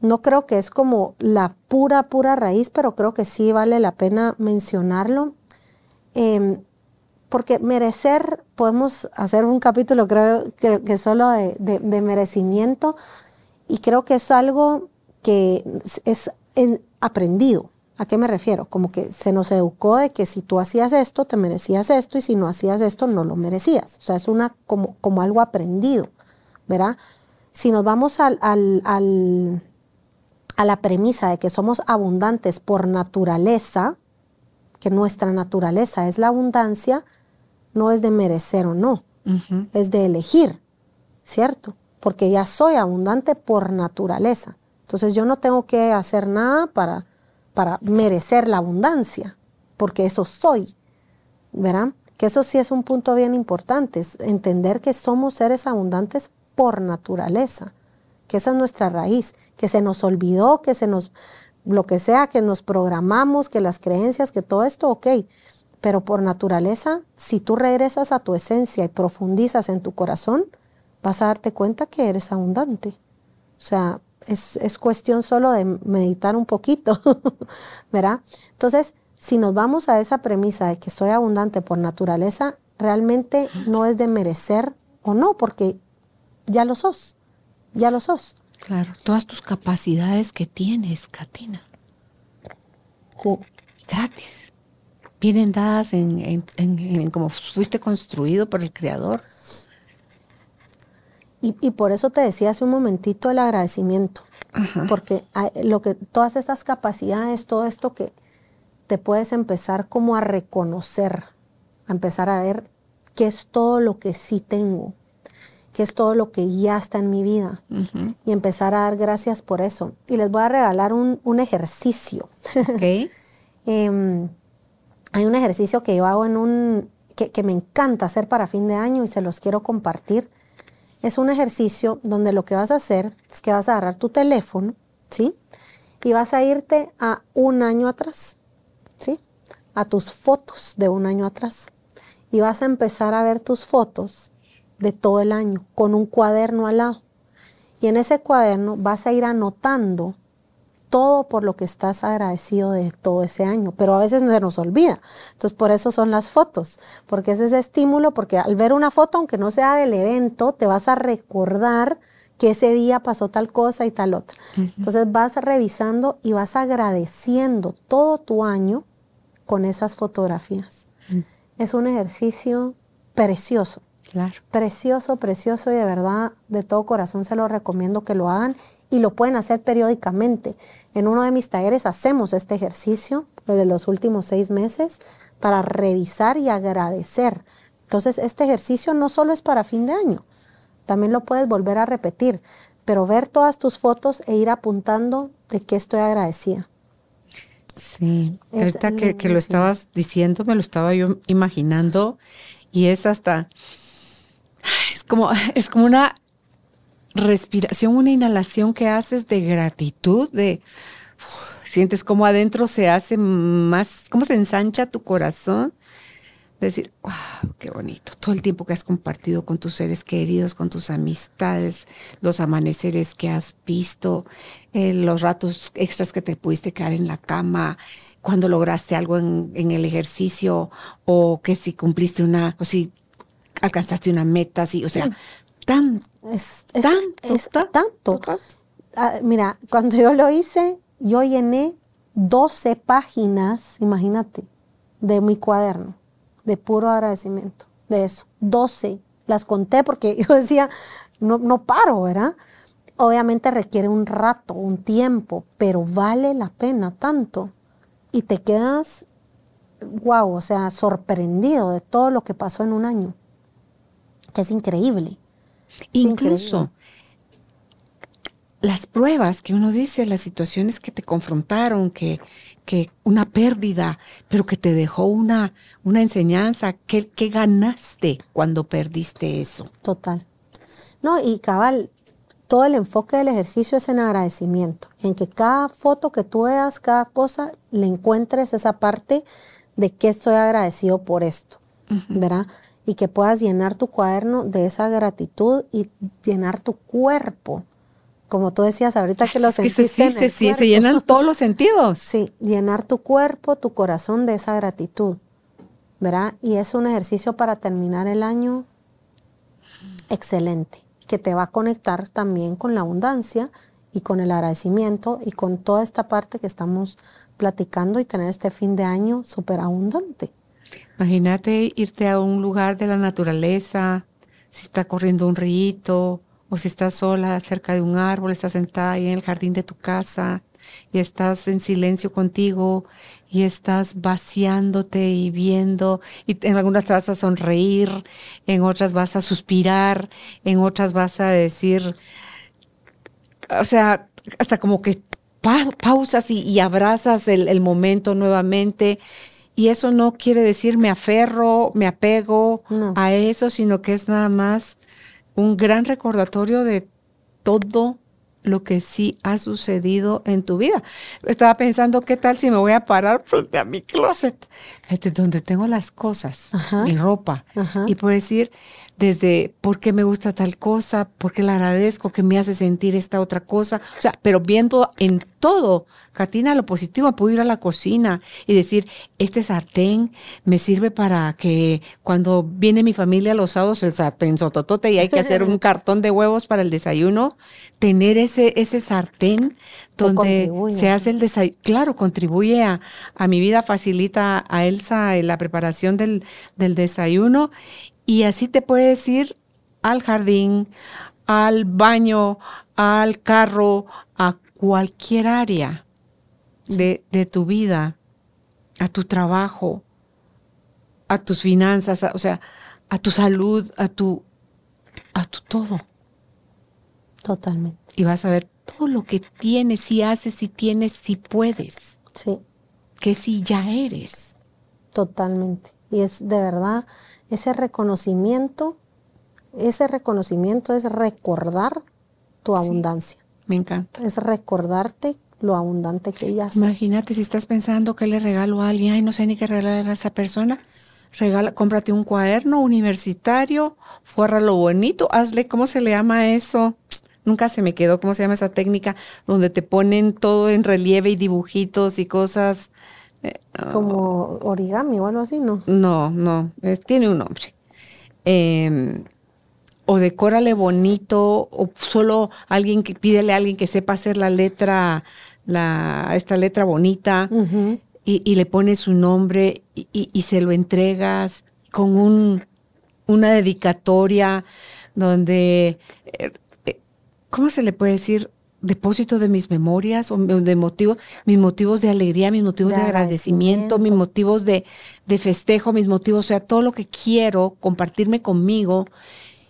[SPEAKER 3] no creo que es como la pura, pura raíz, pero creo que sí vale la pena mencionarlo. Em, porque merecer, podemos hacer un capítulo, creo que, solo de, merecimiento, y creo que es algo que es aprendido. ¿A qué me refiero? Como que se nos educó de que si tú hacías esto, te merecías esto, y si no hacías esto, no lo merecías. O sea, es una como, como algo aprendido, ¿verdad? Si nos vamos al a la premisa de que somos abundantes por naturaleza, que nuestra naturaleza es la abundancia, no es de merecer o no, es de elegir, ¿cierto? Porque ya soy abundante por naturaleza. Entonces yo no tengo que hacer nada para, para merecer la abundancia, porque eso soy, ¿verdad? Que eso sí es un punto bien importante, es entender que somos seres abundantes por naturaleza que esa es nuestra raíz, que se nos olvidó, que se nos, lo que sea, que nos programamos, que las creencias, que todo esto, ok. Pero por naturaleza, si tú regresas a tu esencia y profundizas en tu corazón, vas a darte cuenta que eres abundante. O sea, es, es cuestión solo de meditar un poquito, ¿verdad? Entonces, si nos vamos a esa premisa de que soy abundante por naturaleza, realmente no es de merecer o no, porque ya lo sos, ya lo sos.
[SPEAKER 2] Claro, todas tus capacidades que tienes, Katina. Gratis. Vienen dadas en, en, como fuiste construido por el Creador.
[SPEAKER 3] Y, y, por eso te decía hace un momentito el agradecimiento. Porque lo que, todas estas capacidades, todo esto que te puedes empezar como a reconocer, a empezar a ver qué es todo lo que sí tengo, qué es todo lo que ya está en mi vida y empezar a dar gracias por eso. Y les voy a regalar un, ejercicio. Em, hay un ejercicio que yo hago en un, que, que, me encanta hacer para fin de año y se los quiero compartir. Es un ejercicio donde lo que vas a hacer es que vas a agarrar tu teléfono, ¿sí? Y vas a irte a un año atrás, ¿sí? A tus fotos de un año atrás y vas a empezar a ver tus fotos de todo el año con un cuaderno al lado. Y en ese cuaderno vas a ir anotando todo por lo que estás agradecido de todo ese año, pero a veces se nos olvida. Entonces, por eso son las fotos, porque es ese estímulo, porque al ver una foto, aunque no sea del evento, te vas a recordar que ese día pasó tal cosa y tal otra. Entonces, vas revisando y vas agradeciendo todo tu año con esas fotografías es un ejercicio precioso.
[SPEAKER 2] Claro.
[SPEAKER 3] Precioso, precioso y de verdad, de todo corazón se lo recomiendo que lo hagan y lo pueden hacer periódicamente. En uno de mis talleres hacemos este ejercicio de los últimos seis meses para revisar y agradecer. Entonces, este ejercicio no solo es para fin de año, también lo puedes volver a repetir, pero ver todas tus fotos e ir apuntando de qué estoy agradecida.
[SPEAKER 2] Sí, ahorita que, lo estabas diciendo, me lo estaba yo imaginando y es hasta, es como, es como una respiración, una inhalación que haces de gratitud, de, sientes como adentro se hace más, como se ensancha tu corazón. Decir, wow, qué bonito, todo el tiempo que has compartido con tus seres queridos, con tus amistades, los amaneceres que has visto, eh, los ratos extras que te pudiste quedar en la cama, cuando lograste algo en, el ejercicio, o que si cumpliste una, o si alcanzaste una meta, o sea, tan,
[SPEAKER 3] es, tanto, tanto. Ah, mira, cuando yo lo hice, yo llené 12 páginas, imagínate, de mi cuaderno de puro agradecimiento, de eso. 12. Las conté porque yo decía, no, no paro, ¿verdad? Obviamente requiere un rato, un tiempo, pero vale la pena tanto. Y te quedas, wow, o sea, sorprendido de todo lo que pasó en un año. Que es increíble.
[SPEAKER 2] Incluso las pruebas que uno dice, las situaciones que te confrontaron, que, que una pérdida, pero que te dejó una, una enseñanza. ¿Qué, ¿Qué ganaste cuando perdiste eso?
[SPEAKER 3] Total. No, y cabal, todo el enfoque del ejercicio es en agradecimiento, en que cada foto que tú veas, cada cosa, le encuentres esa parte de que estoy agradecido por esto, ¿verdad? Y que puedas llenar tu cuaderno de esa gratitud y llenar tu cuerpo como tú decías ahorita que lo sentiste
[SPEAKER 2] sí, sí, sí, se llenan todos los sentidos.
[SPEAKER 3] Sí, llenar tu cuerpo, tu corazón de esa gratitud, ¿verdad? Y es un ejercicio para terminar el año excelente, que te va a conectar también con la abundancia y con el agradecimiento y con toda esta parte que estamos platicando y tener este fin de año súper abundante.
[SPEAKER 2] Imagínate irte a un lugar de la naturaleza, si está corriendo un río o si estás sola cerca de un árbol, estás sentada ahí en el jardín de tu casa y estás en silencio contigo y estás vaciándote y viendo, y en algunas te vas a sonreír, en otras vas a suspirar, en otras vas a decir, o sea, hasta como que pausas y, abrazas el, momento nuevamente. Y eso no quiere decir me aferro, me apego a eso, sino que es nada más un gran recordatorio de todo lo que sí ha sucedido en tu vida. Estaba pensando, ¿qué tal si me voy a parar frente a mi closet? Este, donde tengo las cosas, mi ropa, y por decir, desde por qué me gusta tal cosa, por qué la agradezco, qué me hace sentir esta otra cosa. O sea, pero viendo en todo, Katina, lo positivo, puedo ir a la cocina y decir, este sartén me sirve para que cuando viene mi familia los sábados, el sartén sototote y hay que hacer un cartón de huevos para el desayuno, tener ese, ese sartén donde se hace el desayuno, claro, contribuye a, a, mi vida, facilita a Elsa la preparación del, del desayuno y así te puedes ir al jardín, al baño, al carro, a cualquier área de, tu vida, a tu trabajo, a tus finanzas, o sea, a tu salud, a tu, a tu todo.
[SPEAKER 3] Totalmente.
[SPEAKER 2] Y vas a ver todo lo que tienes, si haces, si tienes, si puedes.
[SPEAKER 3] Sí.
[SPEAKER 2] Que si ya eres.
[SPEAKER 3] Totalmente. Y es de verdad ese reconocimiento, ese reconocimiento es recordar tu abundancia.
[SPEAKER 2] me encanta.
[SPEAKER 3] Es recordarte lo abundante que ya sos.
[SPEAKER 2] Imagínate si estás pensando que le regalo a alguien, ay, no sé ni qué regalar a esa persona. Regala, cómprate un cuaderno universitario, lo bonito, hazle, ¿cómo se le llama eso? Nunca se me quedó, ¿cómo se llama esa técnica? Donde te ponen todo en relieve y dibujitos y cosas
[SPEAKER 3] como origami o algo así, ¿no?
[SPEAKER 2] No, no, tiene un nombre. Em, o decórale bonito, o solo alguien que pídele a alguien que sepa hacer la letra, la, esta letra bonita, y, le pones su nombre y, se lo entregas con un, una dedicatoria donde, eh, eh, ¿cómo se le puede decir? Depósito de mis memorias o de motivos, mis motivos de alegría, mis motivos de, agradecimiento, mis motivos de, festejo, mis motivos, o sea, todo lo que quiero compartirme conmigo.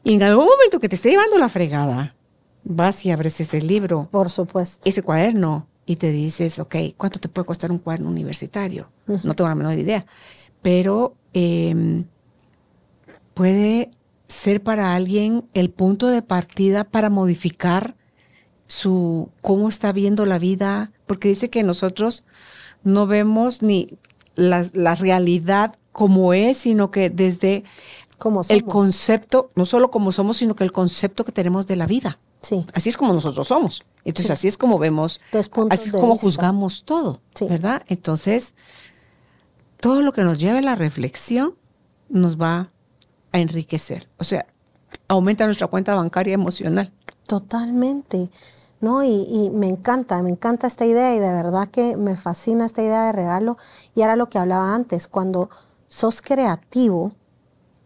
[SPEAKER 2] Y en algún momento que te esté llevando la fregada, vas y abres ese libro.
[SPEAKER 3] Por supuesto.
[SPEAKER 2] Ese cuaderno y te dices, ok, ¿cuánto te puede costar un cuaderno universitario? No tengo la menor idea. Pero em, puede ser para alguien el punto de partida para modificar su cómo está viendo la vida, porque dice que nosotros no vemos ni la, realidad como es, sino que desde el concepto, no solo como somos, sino que el concepto que tenemos de la vida.
[SPEAKER 3] Sí.
[SPEAKER 2] Así es como nosotros somos. Entonces, así es como vemos, así es como juzgamos todo, ¿verdad? Entonces, todo lo que nos lleve a la reflexión nos va a enriquecer. O sea, aumenta nuestra cuenta bancaria emocional.
[SPEAKER 3] Totalmente. ¿no? Y, me encanta, me encanta esta idea y de verdad que me fascina esta idea de regalo. Y era lo que hablaba antes, cuando sos creativo,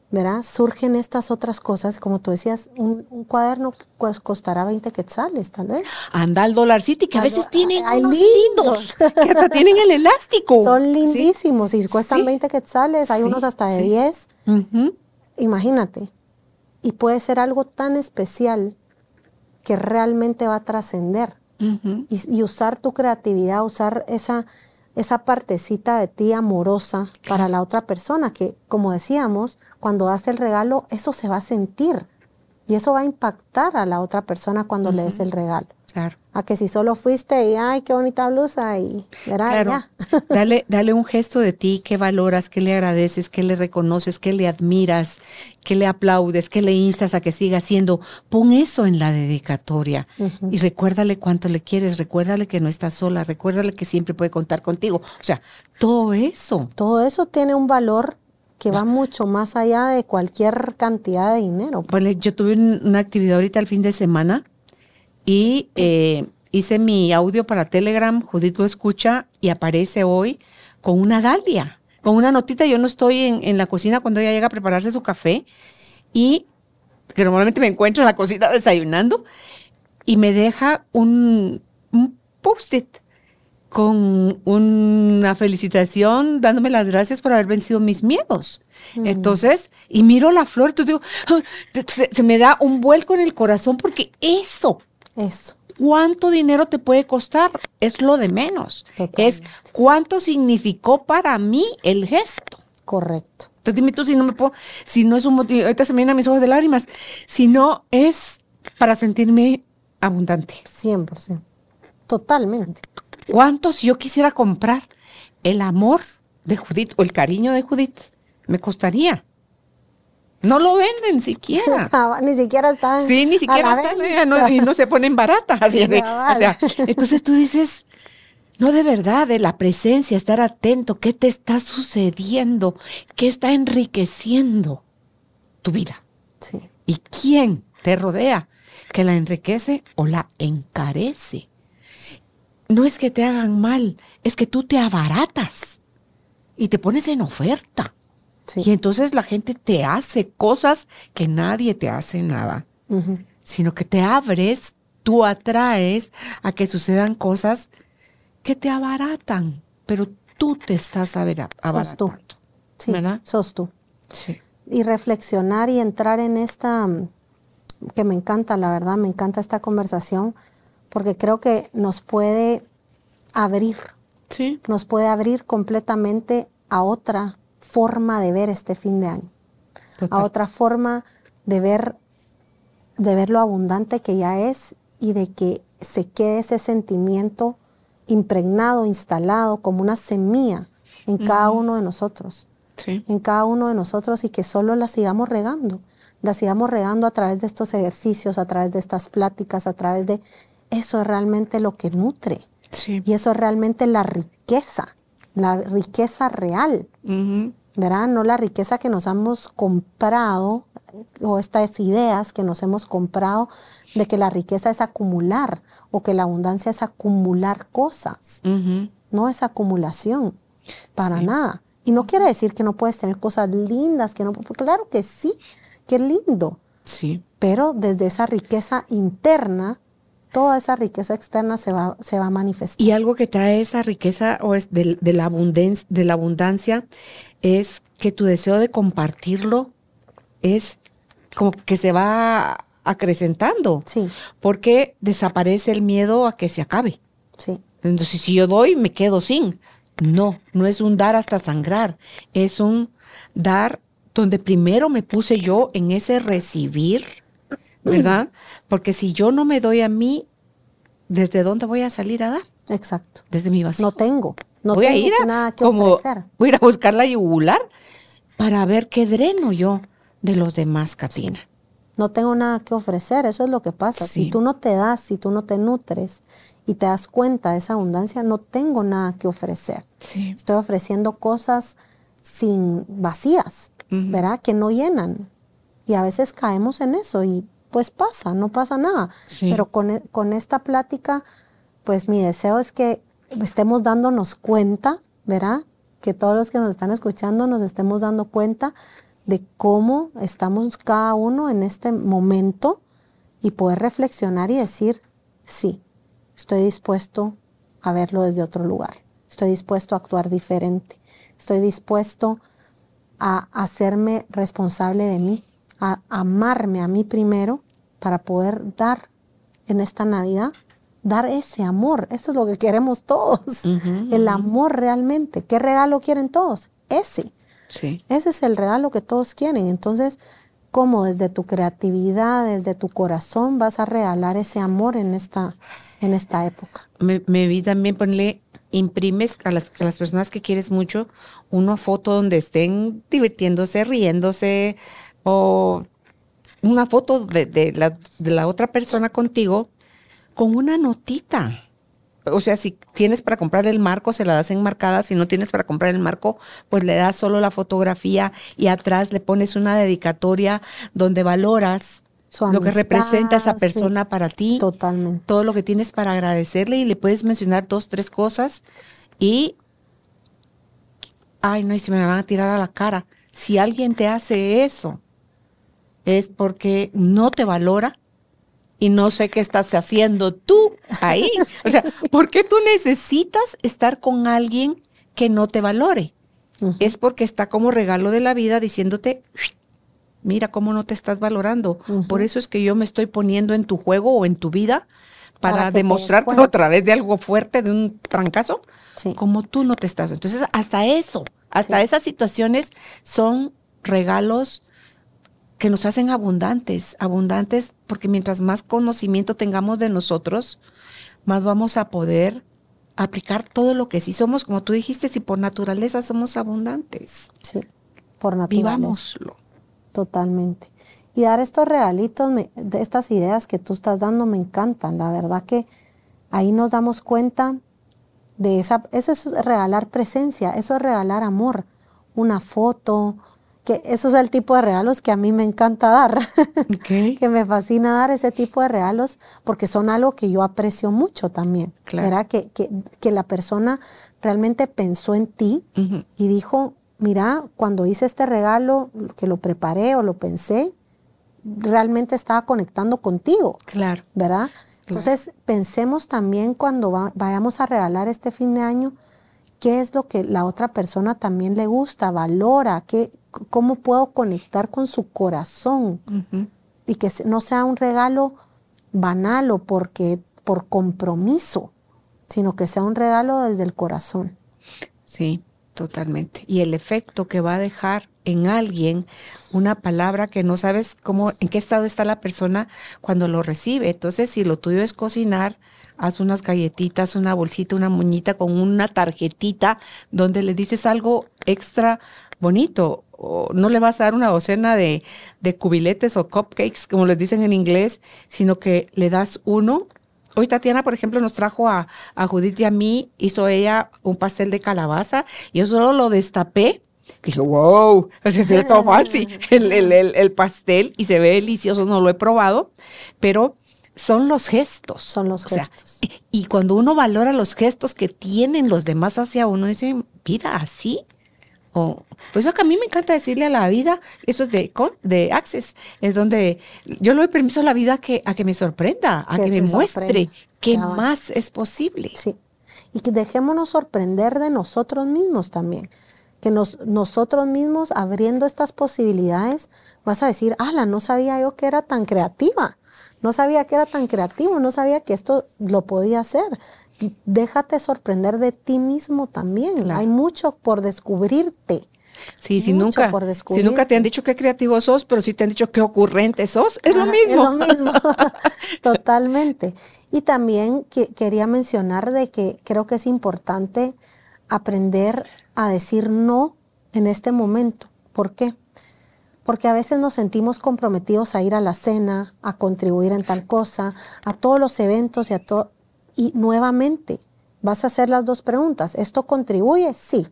[SPEAKER 3] ¿verdad? Surgen estas otras cosas, como tú decías, un, cuaderno pues costará 20 quetzales, tal vez.
[SPEAKER 2] Anda al Dollar City, que a veces tienen unos lindos, que hasta tienen el elástico.
[SPEAKER 3] Son lindísimos y cuestan 20 quetzales, hay unos hasta de 10. Imagínate. Y puede ser algo tan especial que realmente va a trascender. y, usar tu creatividad, usar esa, esa partecita de ti amorosa para la otra persona, que como decíamos, cuando das el regalo, eso se va a sentir y eso va a impactar a la otra persona cuando le des el regalo. A que si solo fuiste y, ay, qué bonita blusa y
[SPEAKER 2] verá, dale, dale un gesto de ti que valoras, que le agradeces, que le reconoces, que le admiras, que le aplaudes, que le instas a que siga haciendo. Pon eso en la dedicatoria y recuérdale cuánto le quieres, recuérdale que no estás sola, recuérdale que siempre puede contar contigo. O sea, todo eso.
[SPEAKER 3] Todo eso tiene un valor que va mucho más allá de cualquier cantidad de dinero.
[SPEAKER 2] Bueno, yo tuve una actividad ahorita el fin de semana y eh, hice mi audio para Telegram, Judith lo escucha y aparece hoy con una dalia, con una notita. Yo no estoy en, la cocina cuando ella llega a prepararse su café y que normalmente me encuentro en la cocina desayunando y me deja un, post-it con una felicitación, dándome las gracias por haber vencido mis miedos. Entonces, y miro la flor, entonces digo, se, se, me da un vuelco en el corazón porque eso
[SPEAKER 3] eso.
[SPEAKER 2] ¿Cuánto dinero te puede costar? Es lo de menos. Es cuánto significó para mí el gesto.
[SPEAKER 3] Correcto.
[SPEAKER 2] Entonces dime tú si no me puedo, si no es un motivo, ahorita se me vienen mis ojos de lágrimas, si no es para sentirme abundante.
[SPEAKER 3] 100%. Totalmente.
[SPEAKER 2] ¿Cuánto si yo quisiera comprar el amor de Judith o el cariño de Judith? Me costaría. No lo venden siquiera.
[SPEAKER 3] ni siquiera están.
[SPEAKER 2] Sí, ni siquiera están, no, y no se ponen baratas. Así o sea, entonces tú dices, no de verdad, de la presencia, estar atento, qué te está sucediendo, qué está enriqueciendo tu vida.
[SPEAKER 3] Sí.
[SPEAKER 2] ¿Y quién te rodea que la enriquece o la encarece? No es que te hagan mal, es que tú te abaratas y te pones en oferta. Y entonces la gente te hace cosas que nadie te hace nada, sino que te abres, tú atraes a que sucedan cosas que te abaratan, pero tú te estás abaratando. Sos tú.
[SPEAKER 3] Sí, sos tú. Sí. Y reflexionar y entrar en esta, que me encanta, la verdad, me encanta esta conversación, porque creo que nos puede abrir,
[SPEAKER 2] sí.
[SPEAKER 3] nos puede abrir completamente a otra forma de ver este fin de año, a otra forma de ver, de ver lo abundante que ya es y de que se quede ese sentimiento impregnado, instalado como una semilla en cada uno de nosotros, en cada uno de nosotros y que solo la sigamos regando, la sigamos regando a través de estos ejercicios, a través de estas pláticas, a través de eso es realmente lo que nutre. Y eso es realmente la riqueza la riqueza real, ¿verdad? No la riqueza que nos hemos comprado o estas ideas que nos hemos comprado de que la riqueza es acumular o que la abundancia es acumular cosas. No es acumulación, para nada. Y no quiere decir que no puedes tener cosas lindas, que no, claro que sí, qué lindo.
[SPEAKER 2] Sí.
[SPEAKER 3] Pero desde esa riqueza interna toda esa riqueza externa se va, se va a manifestar.
[SPEAKER 2] Y algo que trae esa riqueza o es de, la abundancia, de la abundancia es que tu deseo de compartirlo es como que se va acrecentando.
[SPEAKER 3] Sí.
[SPEAKER 2] Porque desaparece el miedo a que se acabe.
[SPEAKER 3] Sí.
[SPEAKER 2] Entonces, si yo doy, me quedo sin. No, no es un dar hasta sangrar, es un dar donde primero me puse yo en ese recibir ¿verdad? Porque si yo no me doy a mí, ¿desde dónde voy a salir a dar?
[SPEAKER 3] Exacto.
[SPEAKER 2] Desde mi vacío.
[SPEAKER 3] No tengo. No
[SPEAKER 2] voy
[SPEAKER 3] tengo
[SPEAKER 2] a ir a,
[SPEAKER 3] nada que
[SPEAKER 2] como,
[SPEAKER 3] ofrecer.
[SPEAKER 2] Voy a ir a buscar la yugular para ver qué dreno yo de los demás, Katina.
[SPEAKER 3] No tengo nada que ofrecer, eso es lo que pasa. Si tú no te das, si tú no te nutres y te das cuenta de esa abundancia, no tengo nada que ofrecer. Estoy ofreciendo cosas sin vacías, ¿verdad? Que no llenan. Y a veces caemos en eso y pues pasa, no pasa nada. Pero con, e, con, esta plática, pues mi deseo es que estemos dándonos cuenta, ¿verdad? Que todos los que nos están escuchando nos estemos dando cuenta de cómo estamos cada uno en este momento y poder reflexionar y decir, sí, estoy dispuesto a verlo desde otro lugar, estoy dispuesto a actuar diferente, estoy dispuesto a hacerme responsable de mí, a amarme a mí primero para poder dar en esta Navidad, dar ese amor. Eso es lo que queremos todos, el amor realmente. ¿Qué regalo quieren todos? Ese.
[SPEAKER 2] Sí.
[SPEAKER 3] Ese es el regalo que todos quieren. Entonces, ¿cómo desde tu creatividad, desde tu corazón vas a regalar ese amor en esta, en esta época?
[SPEAKER 2] Me, vi también ponerle, imprimes a las, a las personas que quieres mucho una foto donde estén divirtiéndose, riéndose, o una foto de, la, otra persona contigo con una notita. O sea, si tienes para comprar el marco, se la das enmarcada. Si no tienes para comprar el marco, pues le das solo la fotografía y atrás le pones una dedicatoria donde valoras lo que representa esa persona para ti.
[SPEAKER 3] Totalmente.
[SPEAKER 2] Todo lo que tienes para agradecerle y le puedes mencionar dos, tres cosas y. Ay, no, y se me van a tirar a la cara. Si alguien te hace eso, es porque no te valora y no sé qué estás haciendo tú ahí. O sea, ¿por qué tú necesitas estar con alguien que no te valore? Es porque está como regalo de la vida diciéndote, mira cómo no te estás valorando. Por eso es que yo me estoy poniendo en tu juego o en tu vida para, demostrarte a través de algo fuerte, de un trancazo, como tú no te estás. Entonces, hasta eso, hasta esas situaciones son regalos que nos hacen abundantes, abundantes, porque mientras más conocimiento tengamos de nosotros, más vamos a poder aplicar todo lo que sí somos, como tú dijiste, si por naturaleza somos abundantes.
[SPEAKER 3] Sí, por naturaleza.
[SPEAKER 2] Vivámoslo.
[SPEAKER 3] Totalmente. Y dar estos regalitos, de estas ideas que tú estás dando, me encantan. La verdad que ahí nos damos cuenta de esa, eso es regalar presencia, eso es regalar amor, una foto, que eso es el tipo de regalos que a mí me encanta dar, que me fascina dar ese tipo de regalos porque son algo que yo aprecio mucho también, Que, que, la persona realmente pensó en ti y dijo, mira, cuando hice este regalo, que lo preparé o lo pensé, realmente estaba conectando contigo.
[SPEAKER 2] Claro.
[SPEAKER 3] ¿Verdad? Entonces, pensemos también cuando vayamos a regalar este fin de año, qué es lo que la otra persona también le gusta, valora, qué, cómo puedo conectar con su corazón y que no sea un regalo banal o porque por compromiso, sino que sea un regalo desde el corazón.
[SPEAKER 2] Sí, totalmente. Y el efecto que va a dejar en alguien una palabra que no sabes cómo, en qué estado está la persona cuando lo recibe. Entonces, si lo tuyo es cocinar, haz unas galletitas, una bolsita, una muñita con una tarjetita donde le dices algo extra bonito. O no le vas a dar una docena de, de cubiletes o cupcakes, como les dicen en inglés, sino que le das uno Hoy Tatiana, por ejemplo, nos trajo a, a, Judith y a mí, hizo ella un pastel de calabaza. Yo solo lo destapé Dije, wow, así es todo fancy el, el, el, pastel y se ve delicioso, no lo he probado, pero son los gestos.
[SPEAKER 3] Son los gestos.
[SPEAKER 2] y cuando uno valora los gestos que tienen los demás hacia uno, dice, vida, así. O, pues eso que a mí me encanta decirle a la vida, eso es de, de Access, es donde yo le doy permiso a la vida que, a que me sorprenda, a que, me muestre qué más es posible.
[SPEAKER 3] Sí. Y que dejémonos sorprender de nosotros mismos también que nos, nosotros mismos abriendo estas posibilidades, vas a decir, ala, no sabía yo que era tan creativa, no sabía que era tan creativo, no sabía que esto lo podía hacer. Déjate sorprender de ti mismo también. Hay mucho por descubrirte.
[SPEAKER 2] Sí, si nunca, si nunca te han dicho qué creativo sos, pero sí te han dicho qué ocurrente sos, es lo mismo.
[SPEAKER 3] Es lo mismo, totalmente. Y también que, quería mencionar de que creo que es importante aprender a decir no en este momento. ¿Por qué? Porque a veces nos sentimos comprometidos a ir a la cena, a contribuir en tal cosa, a todos los eventos y a todo. Y nuevamente, vas a hacer las dos preguntas. ¿Esto contribuye? Sí.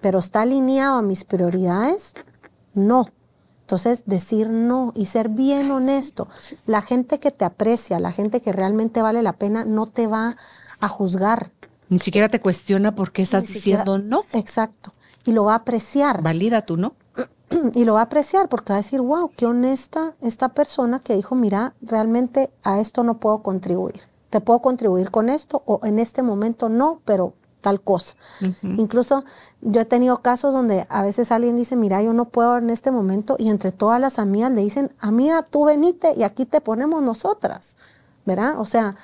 [SPEAKER 3] ¿Pero está alineado a mis prioridades? No. Entonces, decir no y ser bien honesto. La gente que te aprecia, la gente que realmente vale la pena, no te va a juzgar,
[SPEAKER 2] ni siquiera te cuestiona por qué estás diciendo no.
[SPEAKER 3] Exacto. Y lo va a apreciar.
[SPEAKER 2] Valida tú, ¿no?
[SPEAKER 3] Y lo va a apreciar porque va a decir, wow, qué honesta esta persona que dijo, mira, realmente a esto no puedo contribuir. Te puedo contribuir con esto o en este momento no, pero tal cosa. Incluso yo he tenido casos donde a veces alguien dice, mira, yo no puedo en este momento y entre todas las amigas le dicen, amiga, tú venite y aquí te ponemos nosotras, ¿verdad? O sea,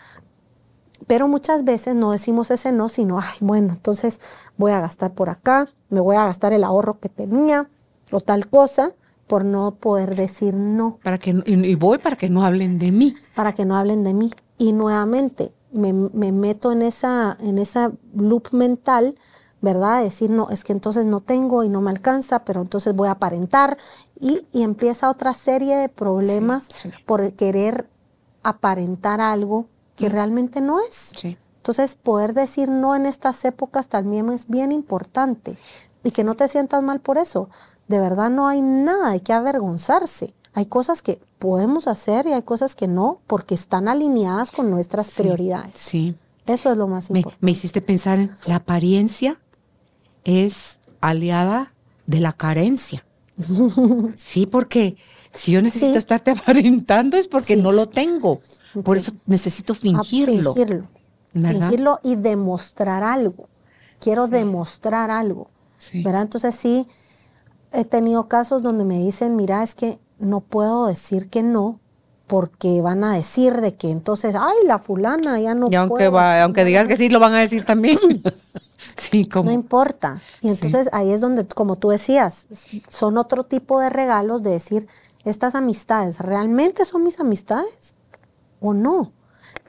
[SPEAKER 3] pero muchas veces no decimos ese no, sino, ay, bueno, entonces voy a gastar por acá, me voy a gastar el ahorro que tenía o tal cosa por no poder decir no.
[SPEAKER 2] Para que, y voy para que no hablen de mí.
[SPEAKER 3] Para que no hablen de mí. Y nuevamente me, meto en esa, en esa loop mental, ¿verdad? Decir, no, es que entonces no tengo y no me alcanza, pero entonces voy a aparentar. Y, empieza otra serie de problemas por querer aparentar algo que realmente no es. Entonces, poder decir no en estas épocas también es bien importante y que no te sientas mal por eso. De verdad no hay nada de que avergonzarse. Hay cosas que podemos hacer y hay cosas que no porque están alineadas con nuestras prioridades.
[SPEAKER 2] Sí.
[SPEAKER 3] Eso es lo más importante.
[SPEAKER 2] Me hiciste pensar en la apariencia es aliada de la carencia. sí, porque si yo necesito estarte aparentando es porque no lo tengo. Por eso necesito fingirlo.
[SPEAKER 3] fingirlo. Fingirlo y demostrar algo. Quiero demostrar algo. ¿verdad? Entonces sí, he tenido casos donde me dicen, mira, es que no puedo decir que no porque van a decir de que entonces, ay, la fulana ya no
[SPEAKER 2] y aunque aunque digas que sí, lo van a decir también. sí, como.
[SPEAKER 3] No importa. Y entonces ahí es donde, como tú decías, son otro tipo de regalos de decir, ¿estas amistades realmente son mis amistades o no?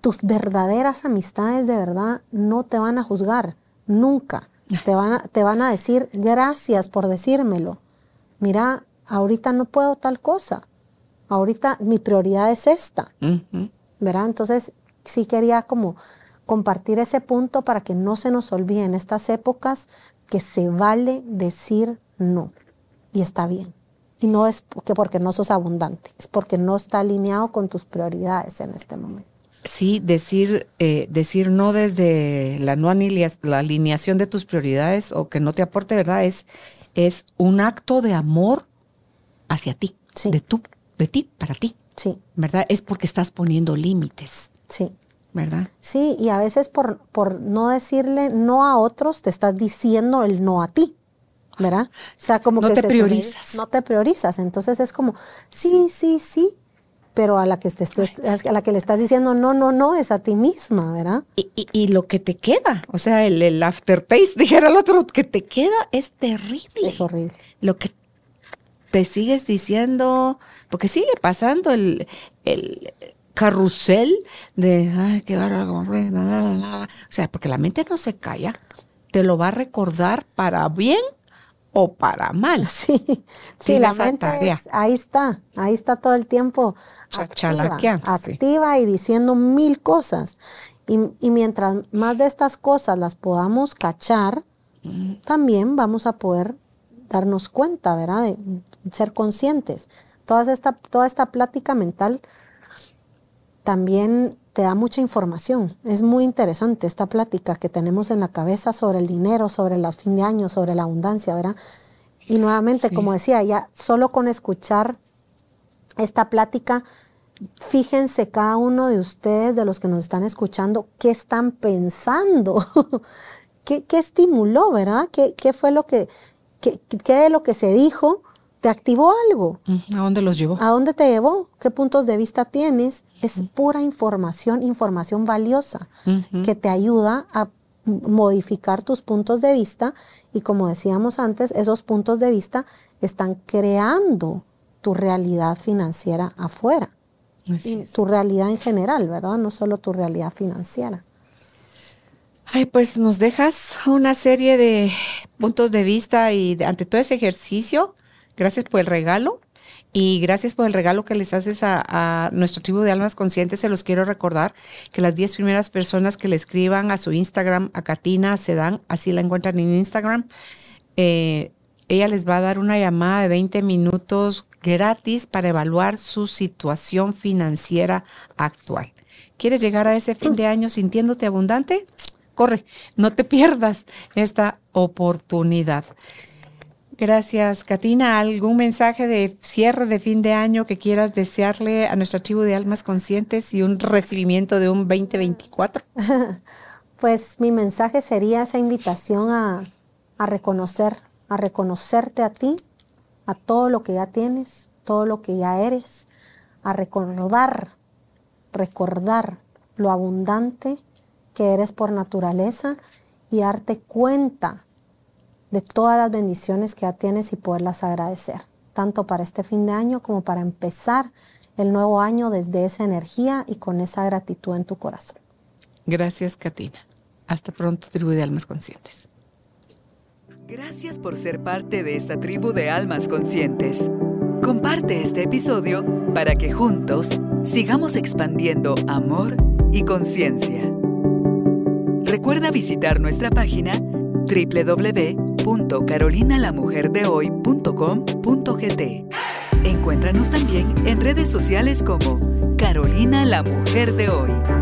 [SPEAKER 3] Tus verdaderas amistades de verdad no te van a juzgar, nunca. Te van a, te van a decir gracias por decírmelo. Mira, ahorita no puedo tal cosa. Ahorita mi prioridad es esta. ¿Verdad? Entonces, sí quería como compartir ese punto para que no se nos olvide en estas épocas que se vale decir no. Y está bien. Y no es porque, porque no sos abundante, es porque no está alineado con tus prioridades en este momento.
[SPEAKER 2] Sí, decir, eh, decir no desde la no la alineación de tus prioridades o que no te aporte, ¿verdad? Es, es un acto de amor hacia ti, de tú, de ti, para ti.
[SPEAKER 3] Sí.
[SPEAKER 2] ¿Verdad? Es porque estás poniendo límites.
[SPEAKER 3] Sí.
[SPEAKER 2] ¿Verdad?
[SPEAKER 3] Sí, y a veces por, por no decirle no a otros, te estás diciendo el no a ti. ¿Verdad? O
[SPEAKER 2] sea, como no te priorizas.
[SPEAKER 3] no te priorizas. Entonces es como, sí, sí, sí, pero a la que te, a la que le estás diciendo no, no, no, es a ti misma, ¿verdad?
[SPEAKER 2] Y, y, lo que te queda, o sea, el, el, aftertaste, dijera el otro, que te queda es terrible.
[SPEAKER 3] Es horrible.
[SPEAKER 2] Lo que te sigues diciendo, porque sigue pasando el, el carrusel de, ay, qué bárbaro, o sea, porque la mente no se calla, te lo va a recordar para bien o para mal.
[SPEAKER 3] Sí, sí, la mente ahí está, ahí está todo el tiempo activa, activa y diciendo mil cosas. Y, y, mientras más de estas cosas las podamos cachar, también vamos a poder darnos cuenta, ¿verdad? De ser conscientes. Toda esta, toda esta plática mental también te da mucha información. Es muy interesante esta plática que tenemos en la cabeza sobre el dinero, sobre el fin de año, sobre la abundancia, ¿verdad? Y nuevamente, como decía, ya solo con escuchar esta plática, fíjense cada uno de ustedes, de los que nos están escuchando, qué están pensando, ¿Qué, estimuló, ¿verdad? ¿Qué, qué fue lo que, qué, qué de lo que se dijo te activó algo.
[SPEAKER 2] ¿A dónde los llevó?
[SPEAKER 3] ¿A dónde te llevó? ¿Qué puntos de vista tienes? Es pura información, información valiosa que te ayuda a modificar tus puntos de vista y como decíamos antes, esos puntos de vista están creando tu realidad financiera afuera. y tu realidad en general, ¿verdad? No solo tu realidad financiera.
[SPEAKER 2] Ay, pues nos dejas una serie de puntos de vista y ante todo ese ejercicio, Gracias por el regalo. Y gracias por el regalo que les haces a, nuestro tribu de almas conscientes. Se los quiero recordar que las 10 primeras personas que le escriban a su Instagram, a Katina Sedan, así la encuentran en Instagram, eh, ella les va a dar una llamada de 20 minutos gratis para evaluar su situación financiera actual. ¿Quieres llegar a ese fin de año sintiéndote abundante? Corre, no te pierdas esta oportunidad. Gracias, Katina. ¿Algún mensaje de cierre de fin de año que quieras desearle a nuestra tribu de almas conscientes y un recibimiento de un 2024?
[SPEAKER 3] Pues mi mensaje sería esa invitación a, a reconocer, a reconocerte a ti, a todo lo que ya tienes, todo lo que ya eres, a recordar, recordar lo abundante que eres por naturaleza y darte cuenta de todas las bendiciones que ya tienes y poderlas agradecer, tanto para este fin de año como para empezar el nuevo año desde esa energía y con esa gratitud en tu corazón.
[SPEAKER 2] Gracias, Katina. Hasta pronto, tribu de almas conscientes.
[SPEAKER 1] Gracias por ser parte de esta tribu de almas conscientes. Comparte este episodio para que juntos sigamos expandiendo amor y conciencia. Recuerda visitar nuestra página www www.carolinalamujerdehoy.com.gt. Encuéntranos también en redes sociales como Carolina la Mujer de Hoy.